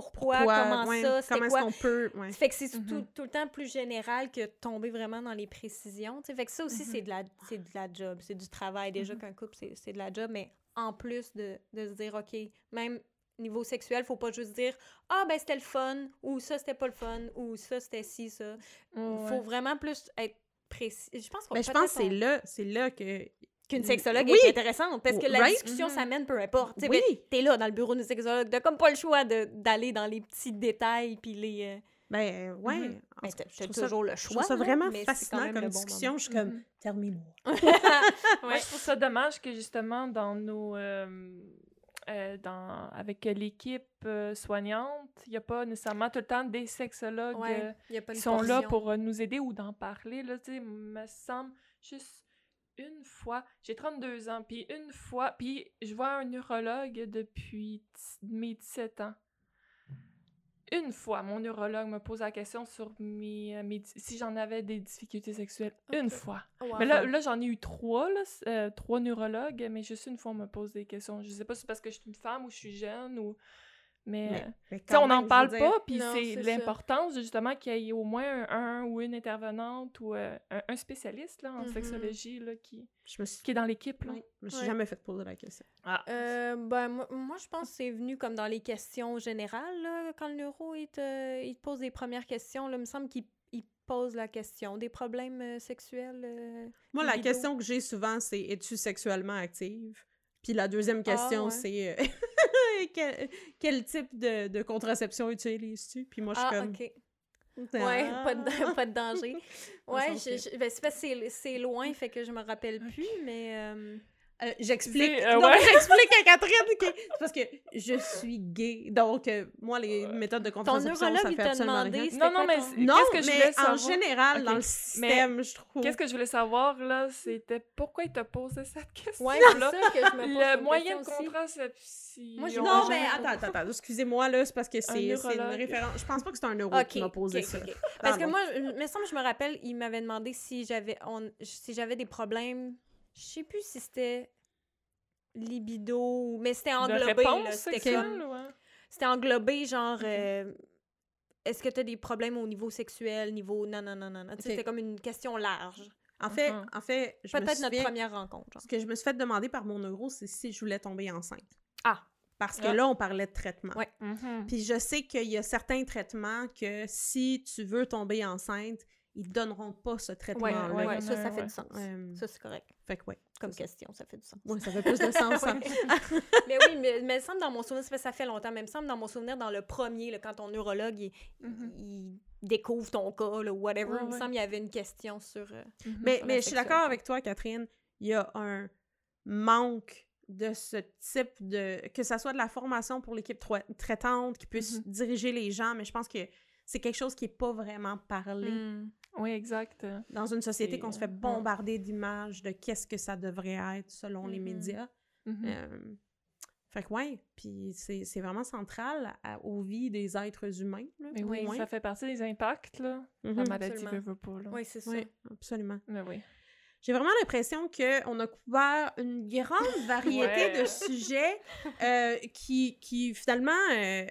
[SPEAKER 1] pourquoi,
[SPEAKER 2] quoi,
[SPEAKER 1] comment
[SPEAKER 2] ouais,
[SPEAKER 1] ça, c'était
[SPEAKER 2] comment
[SPEAKER 1] quoi?
[SPEAKER 2] peut. ouais.
[SPEAKER 1] Fait que c'est tout, tout le temps plus général que de tomber vraiment dans les précisions. tu sais. Fait que ça aussi,
[SPEAKER 3] Mhm.
[SPEAKER 1] c'est de, la, c'est de la job, c'est du travail. Déjà
[SPEAKER 3] Mhm.
[SPEAKER 1] qu'un couple, c'est, c'est de la job, mais en plus de, de se dire, OK, même niveau sexuel, faut pas juste dire, ah, ben c'était le fun, ou ça, c'était pas le fun, ou ça, c'était ci, ça.
[SPEAKER 3] Ouais.
[SPEAKER 1] Faut vraiment plus être précis. Je pense qu'on
[SPEAKER 2] Mais je pense que c'est
[SPEAKER 1] on-
[SPEAKER 2] là, c'est là que.
[SPEAKER 1] Qu'une sexologue
[SPEAKER 2] Oui!
[SPEAKER 1] est intéressante, parce que la
[SPEAKER 2] Right?
[SPEAKER 1] discussion
[SPEAKER 3] Mhm.
[SPEAKER 1] s'amène peu importe.
[SPEAKER 2] Oui.
[SPEAKER 1] mais T'es là dans le bureau d'une sexologue, t'as comme pas le choix de, d'aller dans les petits détails, puis les... euh,
[SPEAKER 2] Ben, ouais.
[SPEAKER 1] Ben,
[SPEAKER 2] tout
[SPEAKER 1] t'as
[SPEAKER 2] je ça-
[SPEAKER 1] toujours le
[SPEAKER 2] Je
[SPEAKER 1] choix.
[SPEAKER 2] trouve ça vraiment fascinant comme
[SPEAKER 1] bon
[SPEAKER 2] discussion.
[SPEAKER 1] moment.
[SPEAKER 2] Je suis comme, termine-moi.
[SPEAKER 3] Moi, je trouve ça dommage que justement dans nos euh, euh, dans avec l'équipe euh, soignante, il n'y a pas nécessairement tout le temps des sexologues
[SPEAKER 1] Ouais,
[SPEAKER 3] euh, qui sont là pour euh, nous aider ou d'en parler là, tu sais, me semble juste une fois, j'ai 32 ans, puis une fois, puis je vois un neurologue depuis mes 17 ans. Une fois, mon neurologue me pose la question sur mes, euh, mes si j'en avais des difficultés sexuelles. Une fois.
[SPEAKER 1] Ouais.
[SPEAKER 3] Mais là, là j'en ai eu trois, là, euh, trois neurologues, mais juste une fois, on me pose des questions. Je sais pas si c'est parce que je suis une femme ou je suis jeune ou. Mais.
[SPEAKER 2] Mais-
[SPEAKER 3] euh,
[SPEAKER 2] mais
[SPEAKER 3] tu sais, on n'en parle
[SPEAKER 2] dire,
[SPEAKER 3] pas, puis c'est l'importance, justement, qu'il y ait au moins un, un ou une intervenante ou euh, un, un spécialiste là, en
[SPEAKER 1] Mhm.
[SPEAKER 3] sexologie là, qui,
[SPEAKER 2] Je me suis,
[SPEAKER 3] qui est dans l'équipe. là.
[SPEAKER 2] ouais, je me suis
[SPEAKER 1] Ouais.
[SPEAKER 2] jamais fait poser la question.
[SPEAKER 3] Ah.
[SPEAKER 1] Euh, ben, moi, moi, je pense que c'est venu comme dans les questions générales, là, quand le neuro, il te, il te pose les premières questions. Là, il me semble qu'il il pose la question. Des problèmes euh, sexuels? euh,
[SPEAKER 2] Moi, la question que j'ai souvent, c'est es-tu sexuellement active? Puis la deuxième question,
[SPEAKER 1] ouais.
[SPEAKER 2] c'est euh, quel, quel type de, de contraception utilises-tu? Puis moi, je suis
[SPEAKER 1] Ah,
[SPEAKER 2] comme.
[SPEAKER 1] Ouais,
[SPEAKER 2] Ah.
[SPEAKER 1] pas, de, pas de danger. Ouais, je, je- ben, c'est parce que c'est- c'est loin, fait que je me rappelle plus, mais... euh,
[SPEAKER 2] Euh, j'explique.
[SPEAKER 3] C'est- euh, ouais.
[SPEAKER 2] j'explique à Catherine c'est parce que je suis gay. Donc, euh, moi, les méthodes de
[SPEAKER 1] Ton
[SPEAKER 2] contraception,
[SPEAKER 1] neurologue,
[SPEAKER 2] ça
[SPEAKER 1] il
[SPEAKER 2] fait
[SPEAKER 1] t'a
[SPEAKER 2] absolument
[SPEAKER 1] demandé...
[SPEAKER 2] rien.
[SPEAKER 3] Non, non, mais
[SPEAKER 1] ton-
[SPEAKER 3] Qu'est-ce que je
[SPEAKER 2] mais
[SPEAKER 3] voulais
[SPEAKER 2] en
[SPEAKER 3] savoir?
[SPEAKER 2] général,
[SPEAKER 3] Ok.
[SPEAKER 2] dans le
[SPEAKER 3] Mais
[SPEAKER 2] système, je trouve.
[SPEAKER 3] Qu'est-ce que je voulais savoir, là, c'était pourquoi il t'a posé cette question
[SPEAKER 1] Ouais, c'est
[SPEAKER 3] là
[SPEAKER 1] ça que je me pose
[SPEAKER 3] Le moyen de contraception.
[SPEAKER 1] Moi, j'ai-
[SPEAKER 2] Non, mais attends, attends, attends, excusez-moi, là, c'est parce que c'est une référence. Je pense pas que c'est un neuro
[SPEAKER 1] Ok,
[SPEAKER 2] qui m'a posé ça.
[SPEAKER 1] Parce que moi, il me semble, je me rappelle, il m'avait demandé si j'avais si j'avais des problèmes. Je sais plus si c'était libido ou mais c'était englobé c'était
[SPEAKER 3] ouais.
[SPEAKER 1] englobé genre euh, est-ce que tu as des problèmes au niveau sexuel, niveau non non non non, non? Tu sais,
[SPEAKER 2] Ok.
[SPEAKER 1] c'était comme une question large.
[SPEAKER 2] En fait,
[SPEAKER 3] Mhm.
[SPEAKER 2] en fait, je me
[SPEAKER 1] Peut-être notre première rencontre. genre.
[SPEAKER 2] Ce que je me suis fait demander par mon neuro, c'est si je voulais tomber enceinte.
[SPEAKER 1] Ah.
[SPEAKER 2] Parce que
[SPEAKER 3] Ah.
[SPEAKER 2] là, on parlait de traitement.
[SPEAKER 1] Ouais.
[SPEAKER 3] Mhm.
[SPEAKER 2] Puis je sais qu'il y a certains traitements que si tu veux tomber enceinte, ils donneront pas ce traitement-là.
[SPEAKER 1] ouais,
[SPEAKER 3] ouais,
[SPEAKER 1] ça ça fait
[SPEAKER 3] ouais.
[SPEAKER 1] du sens.
[SPEAKER 2] Euh,
[SPEAKER 1] Ça c'est correct
[SPEAKER 2] fait que ouais.
[SPEAKER 1] comme
[SPEAKER 2] ça.
[SPEAKER 1] question, ça fait du sens.
[SPEAKER 2] Ouais, ça fait plus de sens. hein.
[SPEAKER 1] mais oui, mais, mais il me semble dans mon souvenir, ça fait, ça fait longtemps, mais il me semble dans mon souvenir, dans le premier, là, quand ton neurologue, il,
[SPEAKER 3] Mhm.
[SPEAKER 1] il découvre ton cas, là, whatever,
[SPEAKER 3] Ouais,
[SPEAKER 1] il me
[SPEAKER 3] ouais.
[SPEAKER 1] semble qu'il y avait une question sur... euh,
[SPEAKER 3] Mhm.
[SPEAKER 2] Mais,
[SPEAKER 1] Sur
[SPEAKER 2] mais je suis d'accord avec toi, Catherine. Il y a un manque de ce type de... Que ça soit de la formation pour l'équipe traitante, qui puisse
[SPEAKER 3] Mhm.
[SPEAKER 2] diriger les gens, mais je pense que c'est quelque chose qui n'est pas vraiment parlé
[SPEAKER 1] hmm.
[SPEAKER 3] Oui, exact.
[SPEAKER 2] dans une société qu'on se
[SPEAKER 3] euh,
[SPEAKER 2] fait bombarder d'images de qu'est-ce que ça devrait être selon les
[SPEAKER 1] Mhm.
[SPEAKER 2] médias.
[SPEAKER 3] Mhm.
[SPEAKER 2] Euh, fait que ouais, puis c'est c'est vraiment central à- aux vies des êtres humains. là,
[SPEAKER 3] Mais oui, ça fait partie des impacts, là.
[SPEAKER 2] Mhm.
[SPEAKER 3] La maladie
[SPEAKER 1] Absolument.
[SPEAKER 3] veut, veut pas, là.
[SPEAKER 1] Oui, c'est ça.
[SPEAKER 2] Oui, absolument.
[SPEAKER 3] Mais oui.
[SPEAKER 2] J'ai vraiment l'impression qu'on a couvert une grande variété
[SPEAKER 3] Ouais.
[SPEAKER 2] de sujets euh, qui, qui, finalement, euh,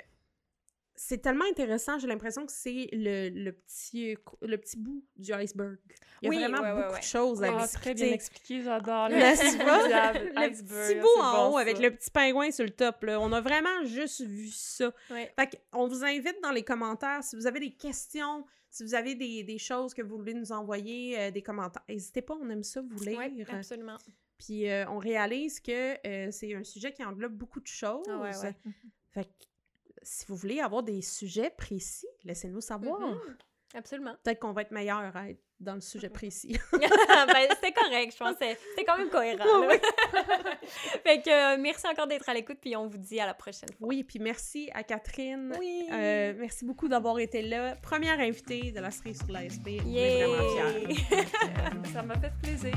[SPEAKER 2] c'est tellement intéressant. J'ai l'impression que c'est le, le, petit, le petit bout du iceberg. Il y a
[SPEAKER 1] Oui,
[SPEAKER 2] vraiment
[SPEAKER 1] ouais,
[SPEAKER 2] beaucoup
[SPEAKER 1] ouais.
[SPEAKER 2] de choses à
[SPEAKER 3] Ah,
[SPEAKER 2] discuter.
[SPEAKER 3] très bien expliqué, j'adore.
[SPEAKER 2] Le, le petit bout en
[SPEAKER 3] bon,
[SPEAKER 2] haut
[SPEAKER 3] ça.
[SPEAKER 2] avec le petit pingouin sur le top. Là. On a vraiment juste vu ça. Fait on vous invite dans les commentaires, si vous avez des questions, si vous avez des, des choses que vous voulez nous envoyer, euh, des commentaires, n'hésitez pas, on aime ça vous lire.
[SPEAKER 1] Absolument.
[SPEAKER 2] Puis euh, on réalise que euh, c'est un sujet qui englobe beaucoup de choses.
[SPEAKER 1] Ah ouais.
[SPEAKER 2] Fait si vous voulez avoir des sujets précis, laissez-nous savoir.
[SPEAKER 1] Mhm. Absolument.
[SPEAKER 2] Peut-être qu'on va être meilleur à être dans le sujet précis.
[SPEAKER 1] ben, c'était correct, je pense. que C'était quand même cohérent. fait que euh, merci encore d'être à l'écoute, puis on vous dit à la prochaine fois.
[SPEAKER 2] oui, puis merci à Catherine.
[SPEAKER 1] Oui.
[SPEAKER 2] Euh, merci beaucoup d'avoir été là. Première invitée de la série sur l'ASP. On est
[SPEAKER 1] Yay!
[SPEAKER 2] vraiment fiers.
[SPEAKER 3] Ça m'a fait plaisir.